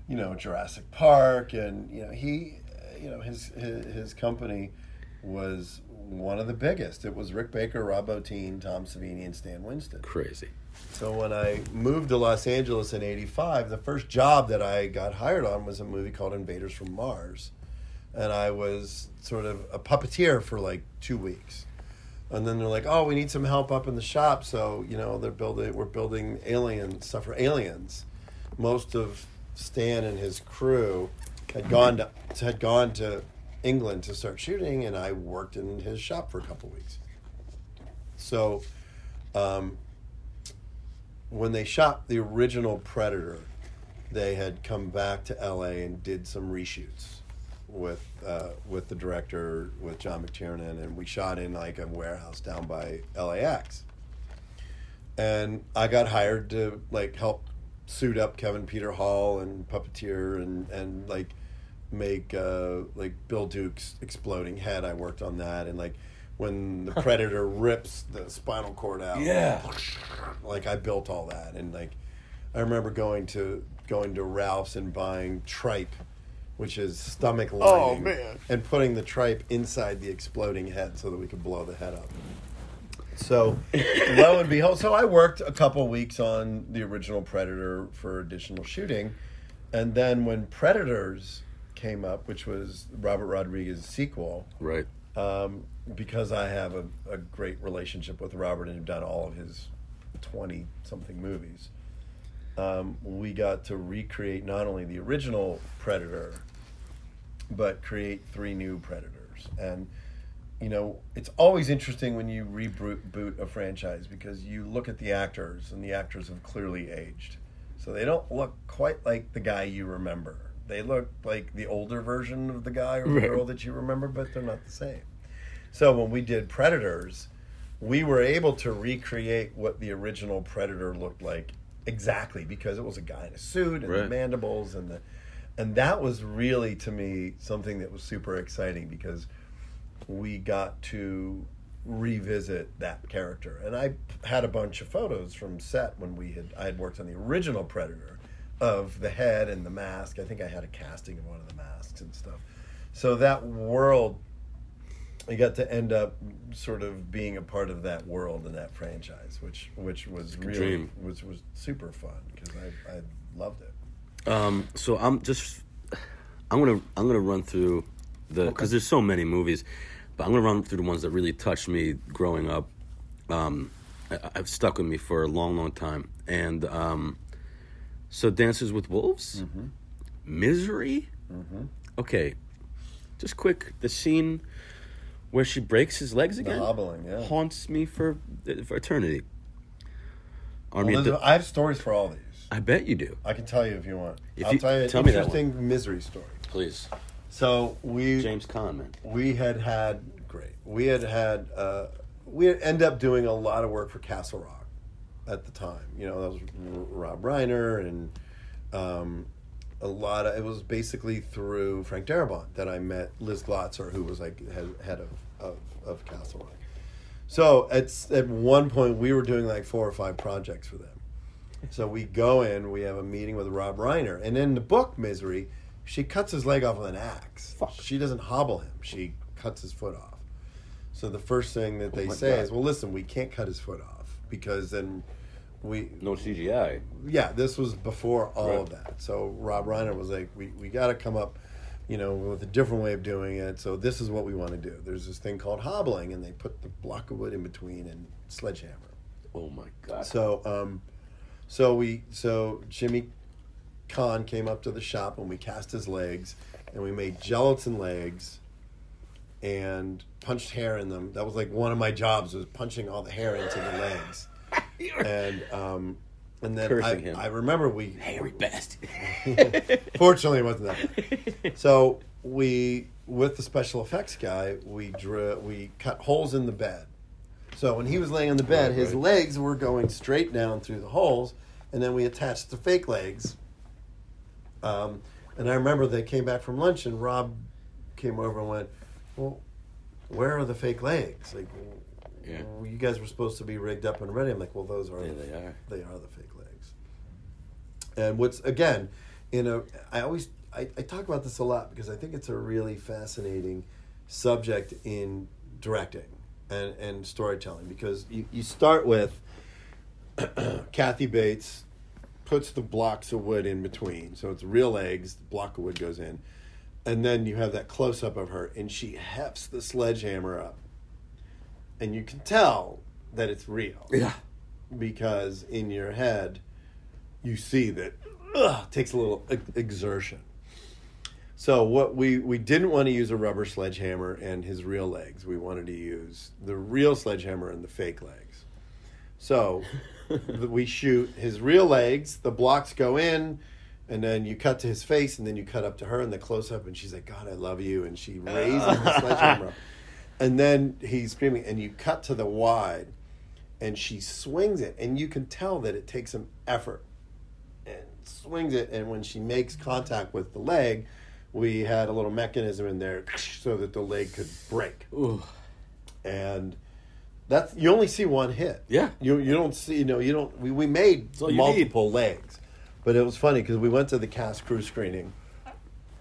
you know, Jurassic Park, and you know, he, uh, you know, his his, his company was one of the biggest. It was Rick Baker, Rob Bottin, Tom Savini, and Stan Winston. Crazy. So when I moved to Los Angeles in '85, the first job that I got hired on was a movie called Invaders from Mars, and I was sort of a puppeteer for like two weeks, and then they're like, "Oh, we need some help up in the shop." So you know they're building, we're building alien stuff for aliens. Most of Stan and his crew had gone to had gone to England to start shooting, and I worked in his shop for a couple weeks. So. Um, when they shot the original Predator, they had come back to LA and did some reshoots with uh, with the director with John McTiernan, and we shot in like a warehouse down by LAX. And I got hired to like help suit up Kevin Peter Hall and puppeteer and and like make uh, like Bill Duke's exploding head. I worked on that and like when the predator rips the spinal cord out. Yeah. Like I built all that and like I remember going to going to Ralph's and buying tripe, which is stomach oh, lining, man. and putting the tripe inside the exploding head so that we could blow the head up. So, lo and behold, so I worked a couple weeks on the original Predator for additional shooting, and then when Predators came up, which was Robert Rodriguez's sequel, Right. Um, because I have a, a great relationship with Robert and have done all of his 20 something movies, um, we got to recreate not only the original Predator, but create three new Predators. And, you know, it's always interesting when you reboot a franchise because you look at the actors and the actors have clearly aged. So they don't look quite like the guy you remember. They look like the older version of the guy or the Right. girl that you remember, but they're not the same. So when we did Predators, we were able to recreate what the original Predator looked like exactly because it was a guy in a suit and the mandibles and the and that was really to me something that was super exciting because we got to revisit that character and i had a bunch of photos from set when we had i had worked on the original predator of the head and the mask i think i had a casting of one of the masks and stuff so that world I got to end up sort of being a part of that world and that franchise, which which was really dream. was was super fun because I I loved it. Um, so I'm just, I'm gonna I'm gonna run through the because there's so many movies, but I'm gonna run through the ones that really touched me growing up. Um, I, I've stuck with me for a long, long time, and um, so Dances with Wolves, Mm-hmm. Misery. Okay, just quick the scene where she breaks his legs again. hobbling, yeah. haunts me for for eternity. Army Well, the- I have stories for all these. I bet you do. I can tell you if you want. If I'll you- tell you an tell that interesting misery story. Please, So we James Caan, man. we had had great. We had had uh, we had end up doing a lot of work for Castle Rock at the time. You know, that was R- Rob Reiner and um, a lot of it was basically through Frank Darabont that I met Liz Glotzer, who was like head, head of, of of Castle Rock. So at at one point we were doing like four or five projects for them. So we go in, we have a meeting with Rob Reiner, and in the book Misery, she cuts his leg off with an axe. She doesn't hobble him; she cuts his foot off. So the first thing that they my say God. is, "Well, listen, we can't cut his foot off because then we No CGI. yeah, this was before all of that. So Rob Reiner was like, we, we got to come up, you know, with a different way of doing it. So this is what we want to do. There's this thing called hobbling, and they put the block of wood in between and sledgehammer. Oh my god. So, um, so we, so Jimmy Caan came up to the shop and we cast his legs, and we made gelatin legs, and punched hair in them. That was like one of my jobs was punching all the hair into the legs, and um, and then I, him. I remember we hairy bastard. Fortunately, it wasn't that bad. So we, with the special effects guy, we drew, we cut holes in the bed. So when he was laying on the bed, Right, his right. legs were going straight down through the holes, and then we attached the fake legs. Um, and I remember they came back from lunch, and Rob came over and went, "Well, where are the fake legs? Like, Yeah. well, you guys were supposed to be rigged up and ready." I'm like, "Well, those are There the they are. they are the fake legs. And what's again, you know, I always I, I talk about this a lot because I think it's a really fascinating subject in directing and, and storytelling because you, you start with Kathy Bates puts the blocks of wood in between. So it's real legs, the block of wood goes in. And then you have that close up of her and she hefts the sledgehammer up. And you can tell that it's real Yeah. because in your head you see that ugh, it takes a little exertion. So what we we didn't want to use a rubber sledgehammer and his real legs. We wanted to use the real sledgehammer and the fake legs. So we shoot his real legs. The blocks go in, and then you cut to his face, and then you cut up to her in the close up, and she's like, "God, I love you," and she raises the sledgehammer up, and then he's screaming, and you cut to the wide, and she swings it, and you can tell that it takes some effort, and swings it, and when she makes contact with the leg, we had a little mechanism in there so that the leg could break, Ooh. and that's you only see one hit. Yeah. you you don't see you know you don't we, we made multiple legs, but it was funny because we went to the cast crew screening,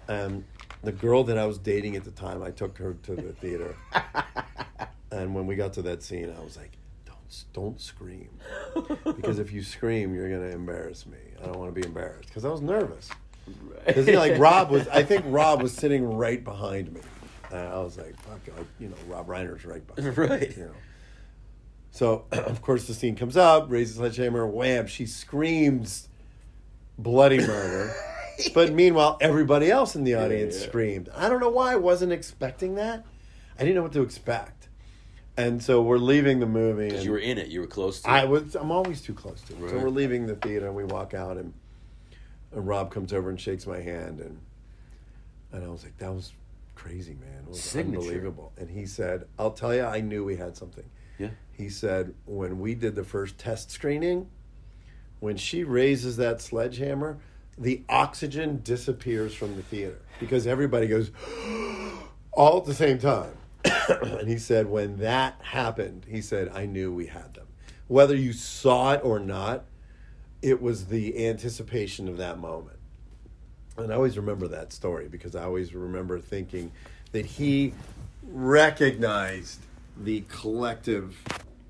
and the girl that I was dating at the time, I took her to the theater, and when we got to that scene, I was like, "Don't don't scream, because if you scream, you're gonna embarrass me. I don't want to be embarrassed because I was nervous." Because you know, like Rob was, I think Rob was sitting right behind me, and I was like, "Fuck," like, you know, Rob Reiner's right behind, me, Right. You know. So of course the scene comes up, raises the sledgehammer, wham! She screams, bloody murder. but meanwhile, everybody else in the audience yeah. screamed. I don't know why I wasn't expecting that. I didn't know what to expect, and so we're leaving the movie. Because you were in it. You were close to I it. was. I'm always too close to it. So we're leaving the theater, and we walk out, and, and Rob comes over and shakes my hand, and and I was like, that was crazy, man. It was Signature. unbelievable. And he said, "I'll tell you, I knew we had something." Yeah. He said, when we did the first test screening, when she raises that sledgehammer, the oxygen disappears from the theater because everybody goes all at the same time. and he said, when that happened, he said, I knew we had them. Whether you saw it or not, it was the anticipation of that moment. And I always remember that story because I always remember thinking that he recognized the collective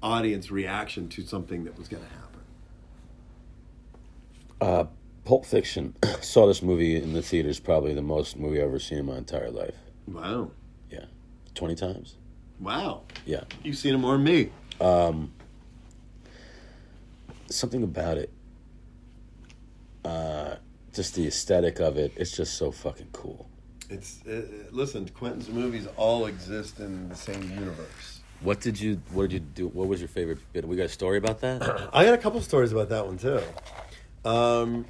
audience reaction to something that was going to happen. Uh, Pulp Fiction. Saw this movie in the theaters. Probably the most movie I've ever seen in my entire life. Wow. Yeah, twenty times. Wow. Yeah, You've seen it more than me. something about it. Uh, just the aesthetic of it. It's just so fucking cool. It's uh, listen, Quentin's movies all exist in the same universe. What did you? What did you do? What was your favorite bit? We got a story about that. I got a couple stories about that one too. Um,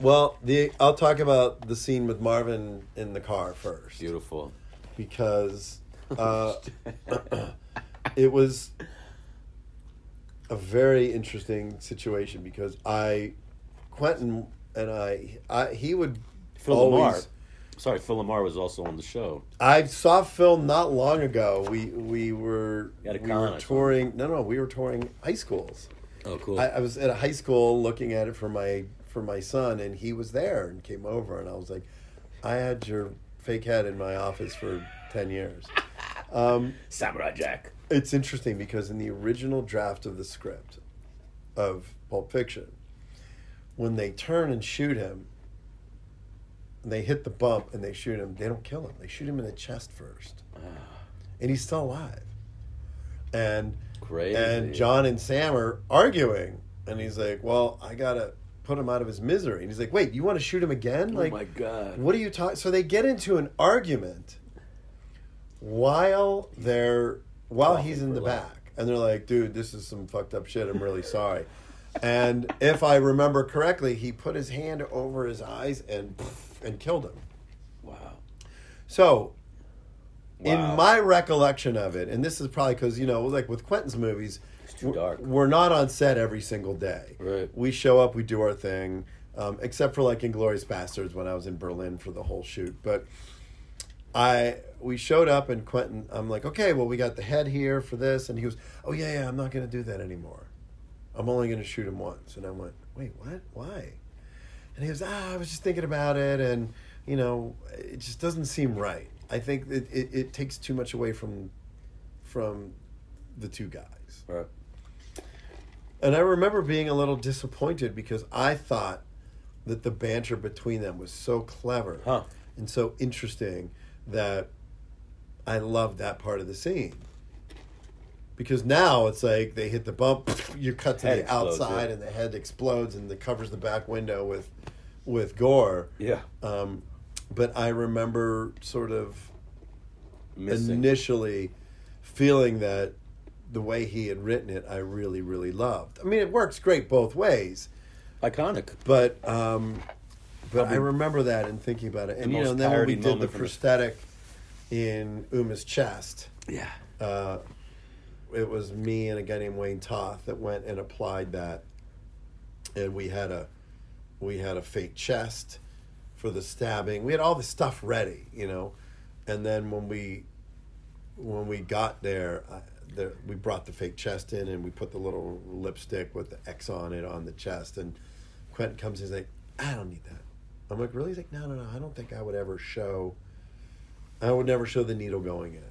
well, the I'll talk about the scene with Marvin in the car first Beautiful. because uh, it was a very interesting situation because I, Quentin and I, I he would Phil always. LaMarr. Sorry, Phil LaMarr was also on the show. I saw Phil not long ago. We we were You had a we were touring. No, no, we were touring high schools. Oh, cool. I, I was at a high school looking at it for my for my son, and he was there and came over, and I was like, I had your fake head in my office for ten years. Um, Samurai Jack. it's interesting because in the original draft of the script of Pulp Fiction, when they turn and shoot him, they hit the bump and they shoot him, they don't kill him. They shoot him in the chest first, and he's still alive. And Crazy. and John and Sam are arguing, and he's like, "Well, I gotta put him out of his misery." And he's like, "Wait, you want to shoot him again? Oh like, oh my god. what are you talking?" So they get into an argument while they're while he's in the burlap. back, and they're like, "Dude, this is some fucked up shit. I'm really sorry." And if I remember correctly, he put his hand over his eyes and and killed him. Wow. So, Wow. in my recollection of it, and this is probably because you know, like with Quentin's movies, too we're- dark. We're not on set every single day. Right. We show up, we do our thing, um, except for like Inglourious Basterds when I was in Berlin for the whole shoot. But I we showed up and Quentin, I'm like, okay, well we got the head here for this, and he goes, oh yeah, yeah, I'm not going to do that anymore. I'm only going to shoot him once, and I went, wait, what? Why? And he goes, ah, I was just thinking about it, and you know, it just doesn't seem right. I think it, it, it takes too much away from from the two guys. Right. And I remember being a little disappointed because I thought that the banter between them was so clever Huh. and so interesting that I loved that part of the scene. Because now it's like they hit the bump, you cut to Head the explodes, outside, yeah. and the head explodes, and it covers the back window with with gore. Yeah. Um, but I remember sort of Missing. initially feeling that the way he had written it, I really, really loved. I mean, it works great both ways, Iconic. but um, but I remember that and thinking about it, and you know, and then when we did the- prosthetic in Uma's chest, Yeah. uh, it was me and a guy named Wayne Toth that went and applied that, and we had a we had a fake chest for the stabbing. We had all the stuff ready, you know, and then when we when we got there, I, we brought the fake chest in and we put the little lipstick with the X on it on the chest, and Quentin comes and he's like, "I don't need that." I'm like, "Really?" He's like, "No, no, no. I don't think I would ever show. I would never show the needle going in."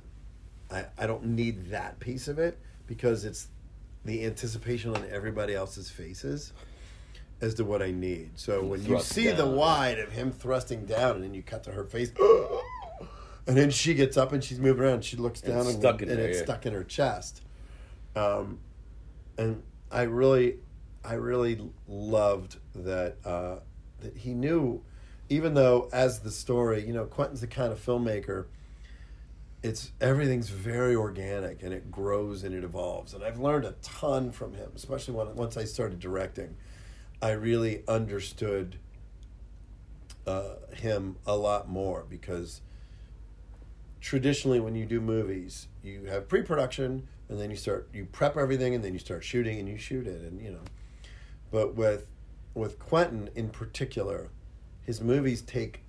I, I don't need that piece of it because it's the anticipation on everybody else's faces as to what I need. So when you Thrust see the down. wide of him thrusting down and then you cut to her face and then she gets up and she's moving around, she looks And down it's and, stuck in and there, it's yeah. stuck in her chest. Um, and I really I really loved that uh, that he knew even though as the story, you know, Quentin's the kind of filmmaker it's everything's very organic and it grows and it evolves and i've learned a ton from him especially when once i started directing i really understood uh, him a lot more because traditionally when you do movies, you have pre-production and then you start you prep everything and then you start shooting and you shoot it and you know. But with with Quentin in particular, his movies take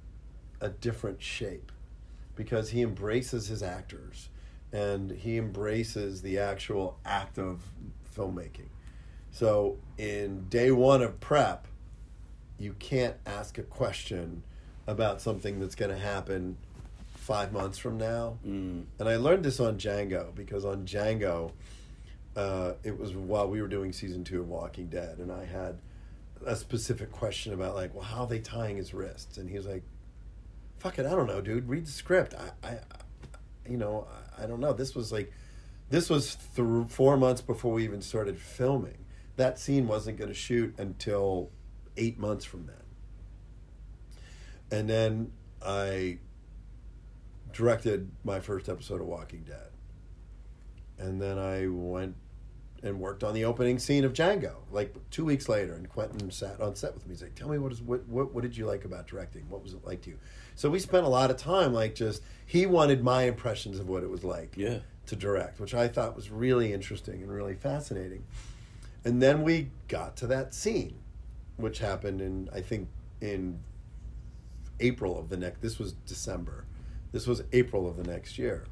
a different shape because he embraces his actors and he embraces the actual act of filmmaking. So in day one of prep, you can't ask a question about something that's going to happen five months from now. Mm. And I learned this on Django because on Django, uh, it was while we were doing season two of Walking Dead, and I had a specific question about like, well, how are they tying his wrists? And he was like, "Fuck it, I don't know, dude. Read the script. I, I, I you know, I, I don't know. This was like, this was th- four months before we even started filming. That scene wasn't going to shoot until eight months from then. And then I directed my first episode of Walking Dead. And then I went and worked on the opening scene of Django, like two weeks later. And Quentin sat on set with me. He's like, "Tell me what is what what, what did you like about directing? What was it like to you?" So we spent a lot of time, like just he wanted my impressions of what it was like Yeah. to direct, which I thought was really interesting and really fascinating. And then we got to that scene, which happened in I think in April of the next. This was December. This was April of the next year.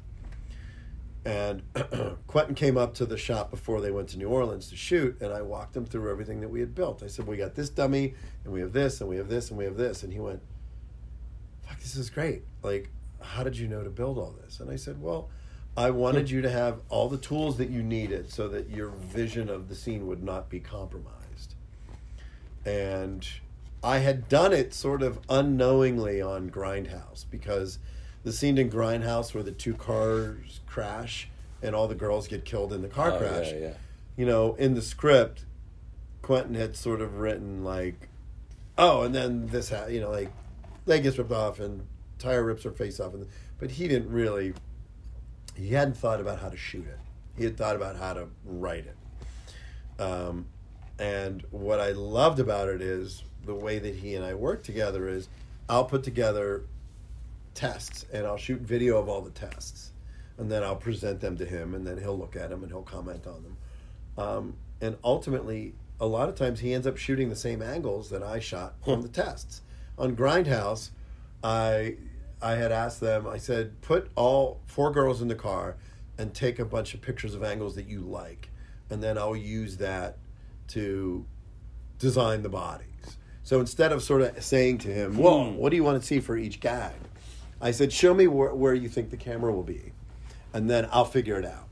And Quentin came up to the shop before they went to New Orleans to shoot, and I walked him through everything that we had built. I said, "We got this dummy, and we have this, and we have this, and we have this." And he went, "Fuck, this is great! Like, how did you know to build all this?" And I said, "Well, I wanted you to have all the tools that you needed so that your vision of the scene would not be compromised." And I had done it sort of unknowingly on Grindhouse because the scene in Grindhouse where the two cars crash and all the girls get killed in the car Oh, crash. Yeah, yeah. You know, in the script, Quentin had sort of written like, "Oh, and then this, ha-, you know, like leg gets ripped off and tire rips her face off," and but he didn't really. He hadn't thought about how to shoot it. He had thought about how to write it. Um, and what I loved about it is the way that he and I work together is I'll put together tests and I'll shoot video of all the tests and then I'll present them to him and then he'll look at them and he'll comment on them. Um, and ultimately, a lot of times he ends up shooting the same angles that I shot on the tests. On Grindhouse, I I had asked them. I said, put all four girls in the car and take a bunch of pictures of angles that you like, and then I'll use that to design the bodies. So instead of sort of saying to him, "Whoa, hmm. what do you want to see for each gag?" I said, "Show me where, where you think the camera will be, and then I'll figure it out."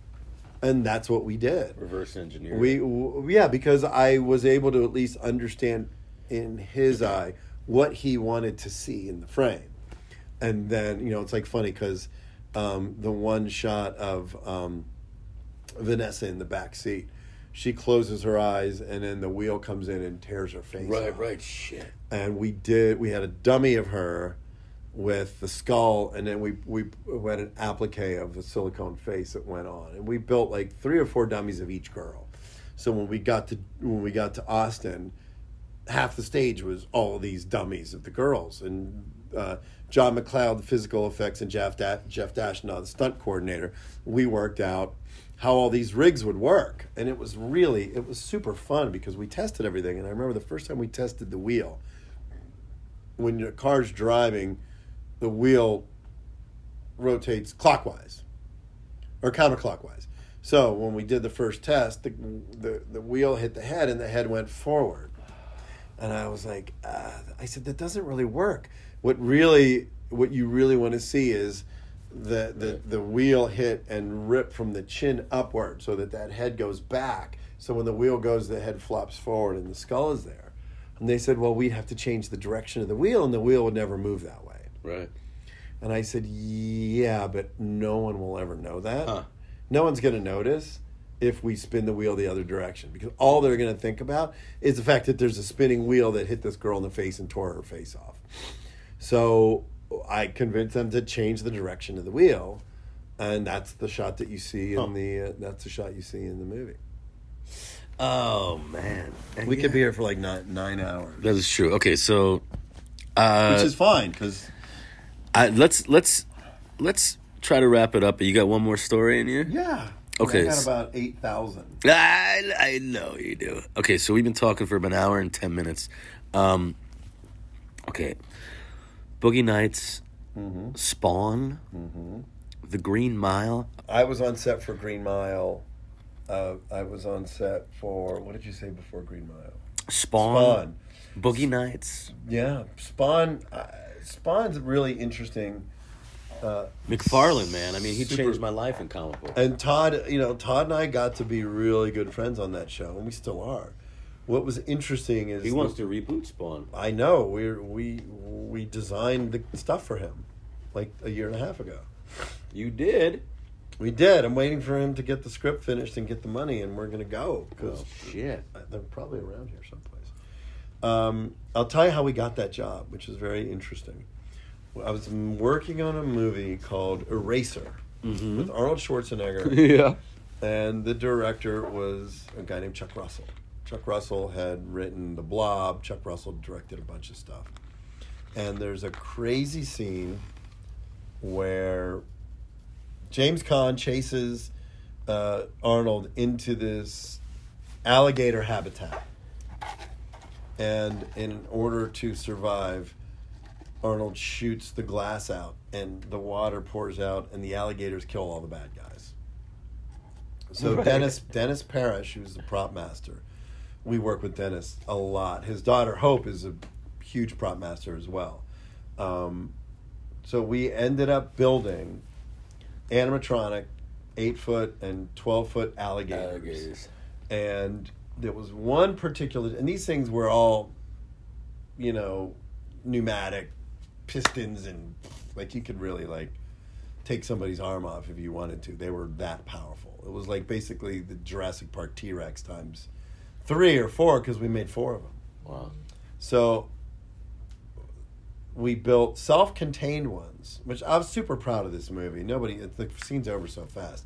And that's what we did. Reverse engineering. We w- yeah, because I was able to at least understand in his eye what he wanted to see in the frame, and then you know it's like funny because um, the one shot of um, Vanessa in the back seat, she closes her eyes and then the wheel comes in and tears her face. Right, off. right. Shit. And we did. We had a dummy of her with the skull, and then we we had an applique of the silicone face that went on, and we built like three or four dummies of each girl. So when we got to when we got to Austin, half the stage was all these dummies of the girls, and uh, John McLeod, the physical effects, and Jeff da- Jeff the stunt coordinator. We worked out how all these rigs would work, and it was really it was super fun because we tested everything. And I remember the first time we tested the wheel. When your car's driving, the wheel rotates clockwise or counterclockwise. So when we did the first test, the, the, the wheel hit the head and the head went forward. And I was like, uh, I said, that doesn't really work. What really, what you really want to see is the, the, the wheel hit and rip from the chin upward so that that head goes back. So when the wheel goes, the head flops forward and the skull is there. And they said, well, we'd have to change the direction of the wheel and the wheel would never move that way. Right. And I said, Yeah, but no one will ever know that. Huh. No one's going to notice if we spin the wheel the other direction because all they're going to think about is the fact that there's a spinning wheel that hit this girl in the face and tore her face off. So I convinced them to change the direction of the wheel, and that's the shot that you see in Huh. the uh, that's the shot you see in the movie. Oh man. And We yeah, could be here for like nine nine hours, That is true. Okay, so uh, which is fine because let's let's let's try to wrap it up. You got one more story in you? Yeah. Okay, I got about eight thousand. I, I know you do. Okay, so we've been talking for about an hour and ten minutes. Um, okay, Boogie Nights, Spawn, The Green Mile. I was on set for Green Mile. Uh, I was on set for what did you say before Green Mile? Spawn, Spawn. Boogie Nights, Yeah, Spawn. Uh, Spawn's really interesting. Uh, McFarlane, man. I mean, he Super- changed my life in comic book. and Todd, you know, Todd and I got to be really good friends on that show, and we still are. What was interesting is He the- wants to reboot Spawn. I know we we we designed the stuff for him, like a year and a half ago. You did. We did. I'm waiting for him to get the script finished and get the money, and we're gonna go because Oh shit. they're probably around here someplace. Um, I'll tell you how we got that job, which is very interesting. I was working on a movie called Eraser with Arnold Schwarzenegger, yeah. and the director was a guy named Chuck Russell. Chuck Russell had written The Blob. Chuck Russell directed a bunch of stuff. And there's a crazy scene where James Caan chases uh, Arnold into this alligator habitat. And in order to survive, Arnold shoots the glass out, and the water pours out, and the alligators kill all the bad guys. So Right. Dennis Dennis Parrish, who's the prop master, we work with Dennis a lot. His daughter Hope is a huge prop master as well. Um, so we ended up building animatronic, eight foot and twelve foot alligators Alligators. and there was one particular and these things were all you know pneumatic pistons and like you could really like take somebody's arm off if you wanted to they were that powerful it was like basically the jurassic park t-rex times three or four because we made four of them Wow. so we built self-contained ones, which I'm super proud of this movie. Nobody, the scene's over so fast.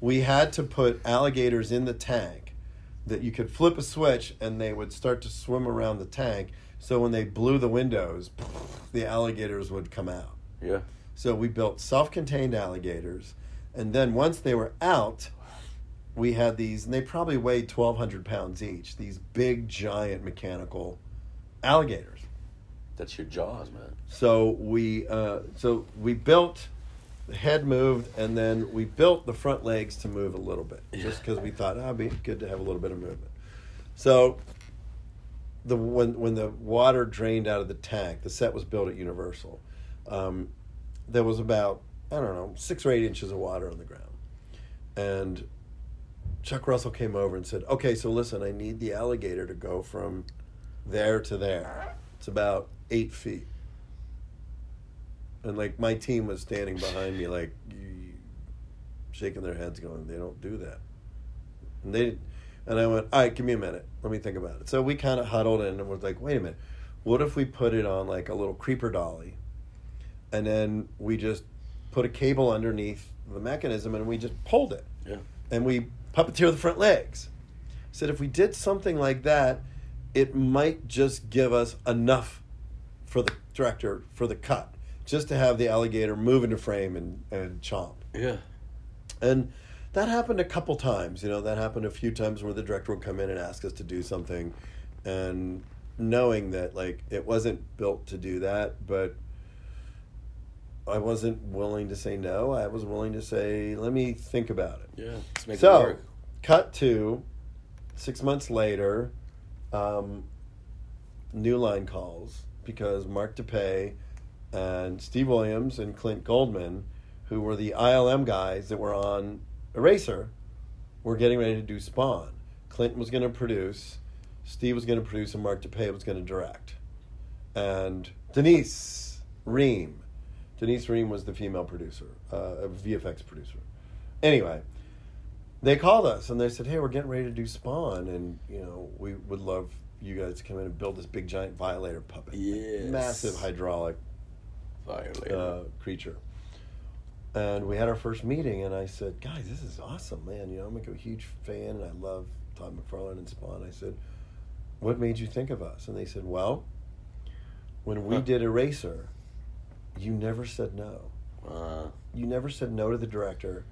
We had to put alligators in the tank that you could flip a switch and they would start to swim around the tank. So when they blew the windows, the alligators would come out. Yeah. So we built self-contained alligators, and then once they were out, we had these, and they probably weighed twelve hundred pounds each. These big, giant mechanical alligators. That's your jaws, man. So we, uh, so we built the head moved, and then we built the front legs to move a little bit, just because we thought ah, it'd be good to have a little bit of movement. So the when when the water drained out of the tank, the set was built at Universal. Um, there was about I don't know six or eight inches of water on the ground, and Chuck Russell came over and said, "Okay, so listen, I need the alligator to go from there to there. It's about eight feet." And like my team was standing behind me, like shaking their heads, going, "They don't do that." And they, and I went, "All right, give me a minute. Let me think about it." So we kind of huddled in and was like, "Wait a minute, what if we put it on like a little creeper dolly, and then we just put a cable underneath the mechanism and we just pulled it, Yeah. and we puppeteer the front legs." Said if we did something like that, it might just give us enough for the director for the cut, just to have the alligator move into frame and, and chomp. Yeah. And that happened a couple times. You know, that happened a few times where the director would come in and ask us to do something, and knowing that like it wasn't built to do that, but I wasn't willing to say no. I was willing to say, let me think about it. Yeah. Let's make it So, work. cut to six months later, um, New Line calls because Mark Dippé and Steve Williams and Clint Goldman, who were the ILM guys that were on Eraser, were getting ready to do Spawn. Clint was going to produce, Steve was going to produce, and Mark Dippé was going to direct. And Denise Ream, Denise Ream was the female producer, uh, a VFX producer. Anyway, they called us and they said, "Hey, we're getting ready to do Spawn, and you know, we would love you guys to come in and build this big giant violator puppet, Yes. massive hydraulic Violator. uh, creature." And we had our first meeting, and I said, "Guys, this is awesome, man! You know, I'm like a huge fan, and I love Todd McFarlane and Spawn." I said, "What made you think of us?" And they said, "Well, when we Huh. did Eraser, you never said no." Uh, you never said no to the director,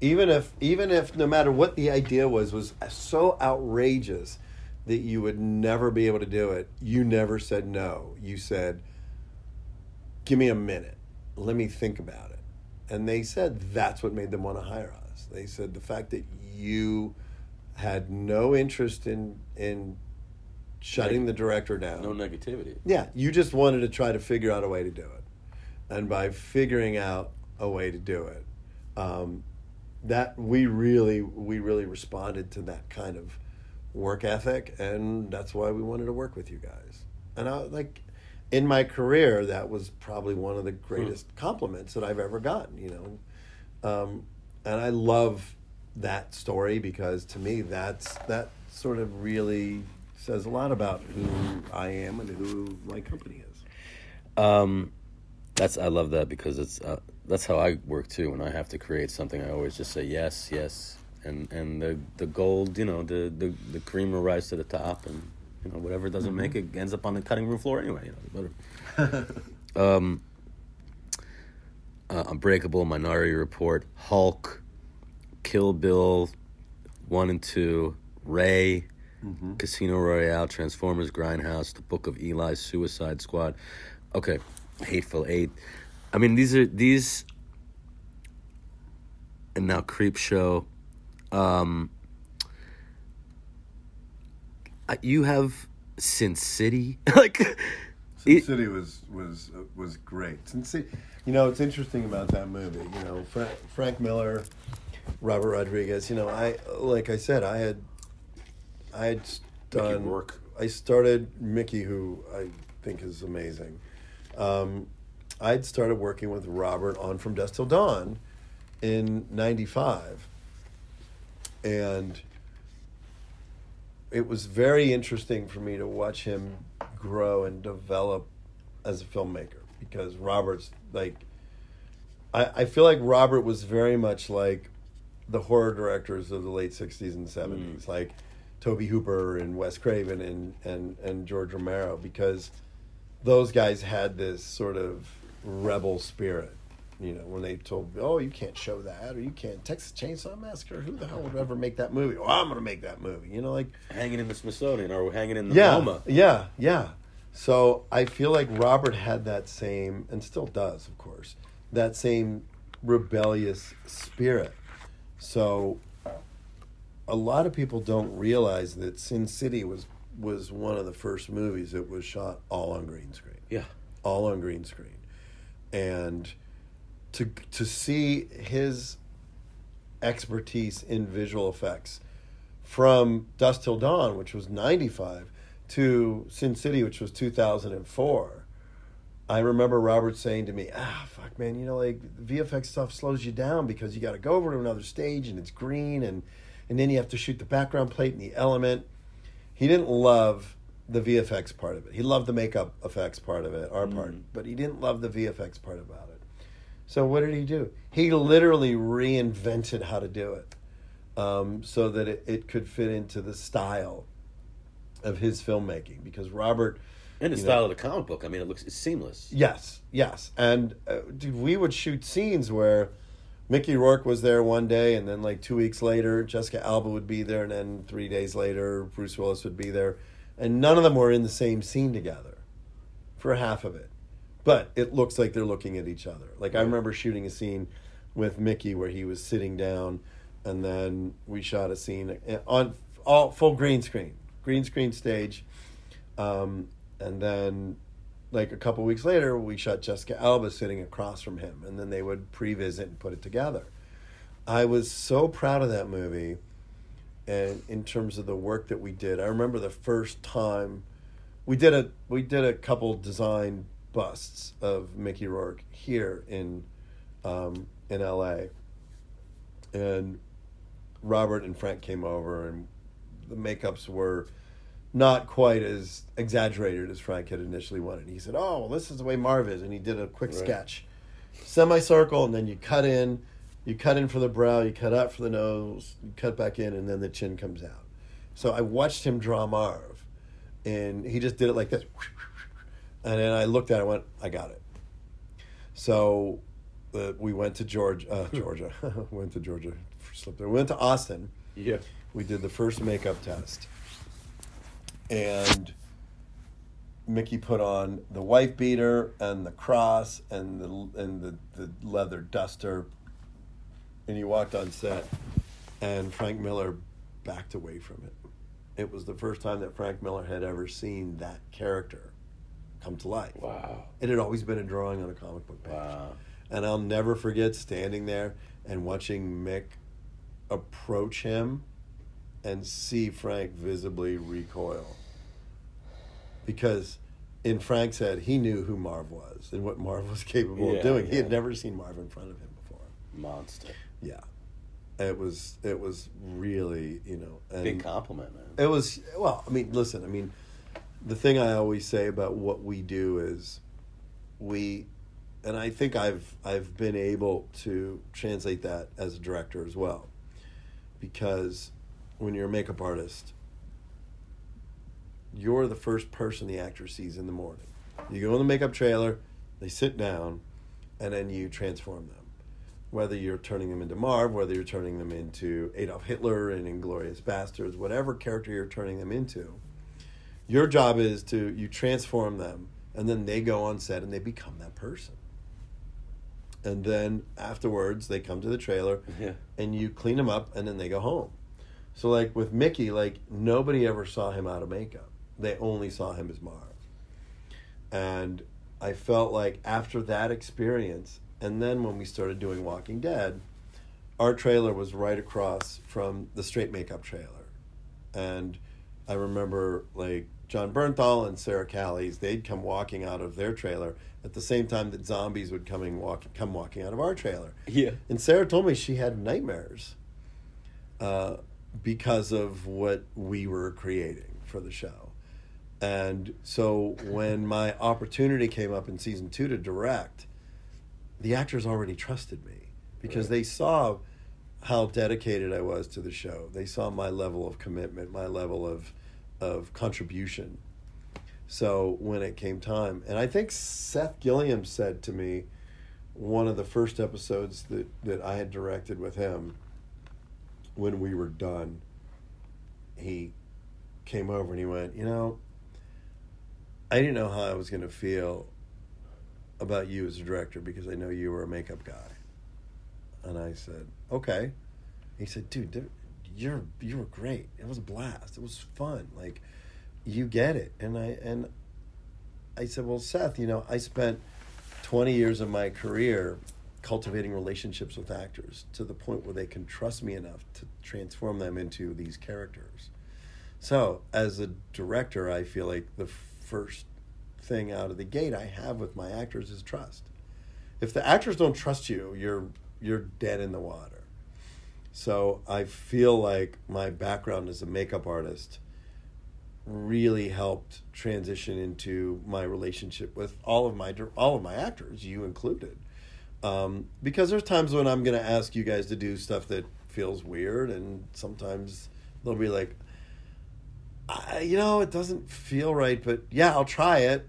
even if even if no matter what the idea was was so outrageous that you would never be able to do it. You never said no. You said, "Give me a minute. Let me think about it." And they said that's what made them want to hire us. They said the fact that you had no interest in in shutting the director down. No negativity. Yeah, you just wanted to try to figure out a way to do it, and by figuring out a way to do it, um, that we really we really responded to that kind of work ethic, and that's why we wanted to work with you guys. And I like in my career, that was probably one of the greatest compliments that I've ever gotten. You know, um, and I love that story because to me, that's that sort of really says a lot about who I am and who my company is. Um, that's I love that because it's uh, that's how I work too. When I have to create something, I always just say yes, yes, and and the the gold, you know, the the, the cream will rise to the top, and you know whatever doesn't make it ends up on the cutting room floor anyway. You know, um, uh, Unbreakable, Minority Report, Hulk, Kill Bill, one and two, Ray, Casino Royale, Transformers, Grindhouse, The Book of Eli, Suicide Squad. Okay, Hateful Eight. I mean, these are these, and now Creepshow. Um, you have Sin City, like. Sin it- City was was uh, was great. Sin City, you know, it's interesting about that movie. You know, Fra- Frank Miller, Robert Rodriguez. You know, I like I said, I had, I had done Rourke. I started Mickey, who I think is amazing. Um, I'd started working with Robert on From Dusk Till Dawn in '95, and it was very interesting for me to watch him grow and develop as a filmmaker because Robert's like I, I feel like Robert was very much like the horror directors of the late sixties and seventies, like Tobe Hooper and Wes Craven and, and, and George Romero, because those guys had this sort of rebel spirit. You know, when they told, "Oh, you can't show that," or "You can't Texas Chainsaw Massacre." Who the hell would ever make that movie? Oh, I'm going to make that movie. You know, like hanging in the Smithsonian or hanging in the yeah, MoMA. yeah, yeah. So I feel like Robert had that same, and still does, of course, that same rebellious spirit. So a lot of people don't realize that Sin City was was one of the first movies that was shot all on green screen Yeah. all on green screen, and to to see his expertise in visual effects from Dusk Till Dawn, which was ninety five, to Sin City, which was two thousand and four. I remember Robert saying to me, "Ah, fuck, man, you know, like VFX stuff slows you down because you got to go over to another stage and it's green, and and then you have to shoot the background plate and the element." He didn't love the VFX part of it. He loved the makeup effects part of it, our part, but he didn't love the VFX part about it. So what did he do? He literally reinvented how to do it, um, so that it, it could fit into the style of his filmmaking. Because Robert, And the you know- style of the comic book. I mean, it looks it's seamless. Yes, yes. And uh, dude, we would shoot scenes where Mickey Rourke was there one day, and then like two weeks later, Jessica Alba would be there, and then three days later, Bruce Willis would be there, and none of them were in the same scene together for half of it. But it looks like they're looking at each other. Like I remember shooting a scene with Mickey where he was sitting down, and then we shot a scene on all full green screen, green screen stage, um, and then like a couple weeks later, we shot Jessica Alba sitting across from him, and then they would pre-visit and put it together. I was so proud of that movie, and in terms of the work that we did, I remember the first time we did a we did a couple design busts of Mickey Rourke here in um, in L.A. and Robert and Frank came over, and the makeups were not quite as exaggerated as Frank had initially wanted. He said, "Oh, well, this is the way Marv is," and he did a quick Right. sketch, semicircle, and then you cut in, you cut in for the brow, you cut out for the nose, you cut back in, and then the chin comes out. So I watched him draw Marv, and he just did it like this, and then I looked at it, and went, "I got it." So uh, we went to Georgia. Uh, Georgia went to Georgia. Slipped there. We went to Austin. Yeah. We did the first makeup test, and Mickey put on the wife beater and the cross and the and the, the leather duster, and he walked on set, and Frank Miller backed away from it. It was the first time that Frank Miller had ever seen that character come to life. Wow. It had always been a drawing on a comic book page. Wow. And I'll never forget standing there and watching Mick approach him and see Frank visibly recoil. Because in Frank's head, he knew who Marv was and what Marv was capable Yeah, of doing. He had never seen Marv in front of him before. Monster. Yeah. It was it was really, you know, and Big compliment, man. it was well. I mean, listen. I mean, the thing I always say about what we do is, we, and I think I've I've been able to translate that as a director as well, because when you're a makeup artist, you're the first person the actor sees in the morning. You go in the makeup trailer, they sit down, and then you transform them. Whether you're turning them into Marv, whether you're turning them into Adolf Hitler and Inglourious Basterds, whatever character you're turning them into, your job is to you transform them, and then they go on set and they become that person. And then afterwards, they come to the trailer, Yeah. and you clean them up, and then they go home. So like with Mickey, like nobody ever saw him out of makeup. They only saw him as Marv. And I felt like after that experience, and then when we started doing Walking Dead, our trailer was right across from the straight makeup trailer. And I remember like Jon Bernthal and Sarah Callies, they'd come walking out of their trailer at the same time that zombies would coming walk come walking out of our trailer. Yeah. And Sarah told me she had nightmares uh, because of what we were creating for the show. And so when my opportunity came up in season two to direct, the actors already trusted me because Right. they saw how dedicated I was to the show. They saw my level of commitment, my level of of contribution. So when it came time, and I think Seth Gilliam said to me, one of the first episodes that, that I had directed with him, when we were done, he came over and he went, You know, I didn't know how I was going to feel about you as a director because I know you were a makeup guy. And I said, Okay. He said, Dude, you're you were great. It was a blast. It was fun. Like you get it. And I and I said, Well, Seth, you know, I spent 20 years of my career cultivating relationships with actors to the point where they can trust me enough to transform them into these characters. So, as a director, I feel like the first thing out of the gate I have with my actors is trust. If the actors don't trust you, you're you're dead in the water. So, I feel like my background as a makeup artist really helped transition into my relationship with all of my all of my actors, you included. Um, because there's times when I'm going to ask you guys to do stuff that feels weird, and sometimes they'll be like, I, you know, it doesn't feel right, but yeah, I'll try it.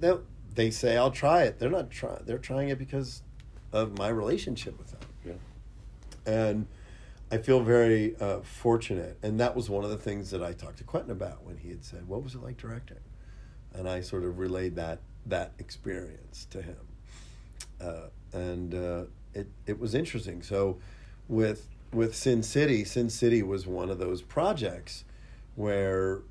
They they say I'll try it. They're not trying. They're trying it because of my relationship with them Yeah. and I feel very uh, fortunate. And that was one of the things that I talked to Quentin about when he had said, "What was it like directing?" And I sort of relayed that that experience to him, uh, and uh, it it was interesting. So, with with Sin City, Sin City was one of those projects where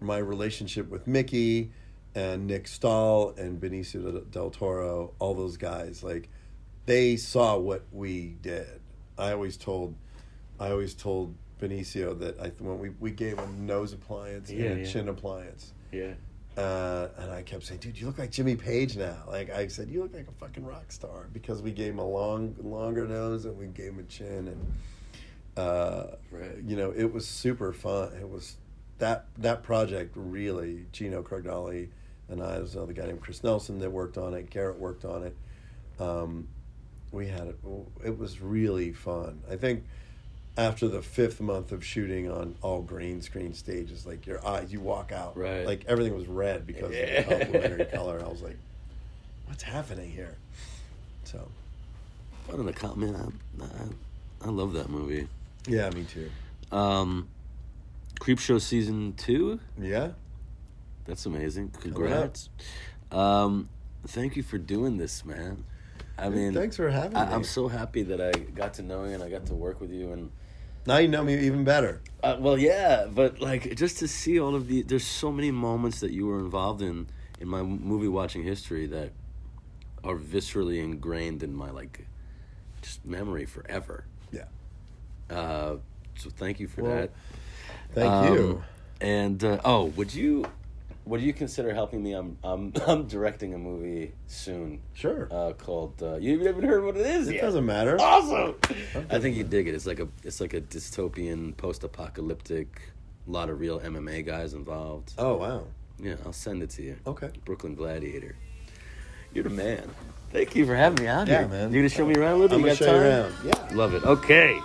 my relationship with Mickey and Nick Stahl and Benicio del Toro, all those guys, like they saw what we did. I always told, I always told Benicio that I when we, we gave him nose appliance Yeah, and a yeah. chin appliance, Yeah. uh, and I kept saying, "Dude, you look like Jimmy Page now." Like I said, "You look like a fucking rock star," because we gave him a long, longer nose and we gave him a chin, and uh, Right. you know, it was super fun. It was that that project really. Gino Crognale and I, there's another guy named Chris Nelson that worked on it. Garrett worked on it. Um, we had it. It was really fun. I think after the fifth month of shooting on all green screen stages, like your eyes, you walk out, Right. Like everything was red because Yeah. of the complementary color. I was like, "What's happening here?" So, the cop, man. I, I, I love that movie. Yeah, me too. Um, Creepshow season two. Yeah. That's amazing. Congrats. Um, thank you for doing this, man. I mean, thanks for having I, me. I'm so happy that I got to know you and I got to work with you and. Now you know me even better. Uh, well, yeah, but like just to see all of the, there's so many moments that you were involved in in my movie watching history that are viscerally ingrained in my like just memory forever. Yeah. Uh, so thank you for Well, that. Thank Um, you. And uh, oh, would you would you consider helping me? I'm I'm I'm directing a movie soon Sure. uh, called. Uh, you haven't heard what it is it yet. doesn't matter. Awesome. I think you dig it. It's like a it's like a dystopian, post-apocalyptic. A lot of real MMA guys involved. Oh wow. Yeah, I'll send it to you. Okay. Brooklyn Gladiator. You're the man. Thank you for having me out Yeah, here. man. You gonna show me around a little? bit? I'm you gonna got show you around. Yeah. Love it. Okay.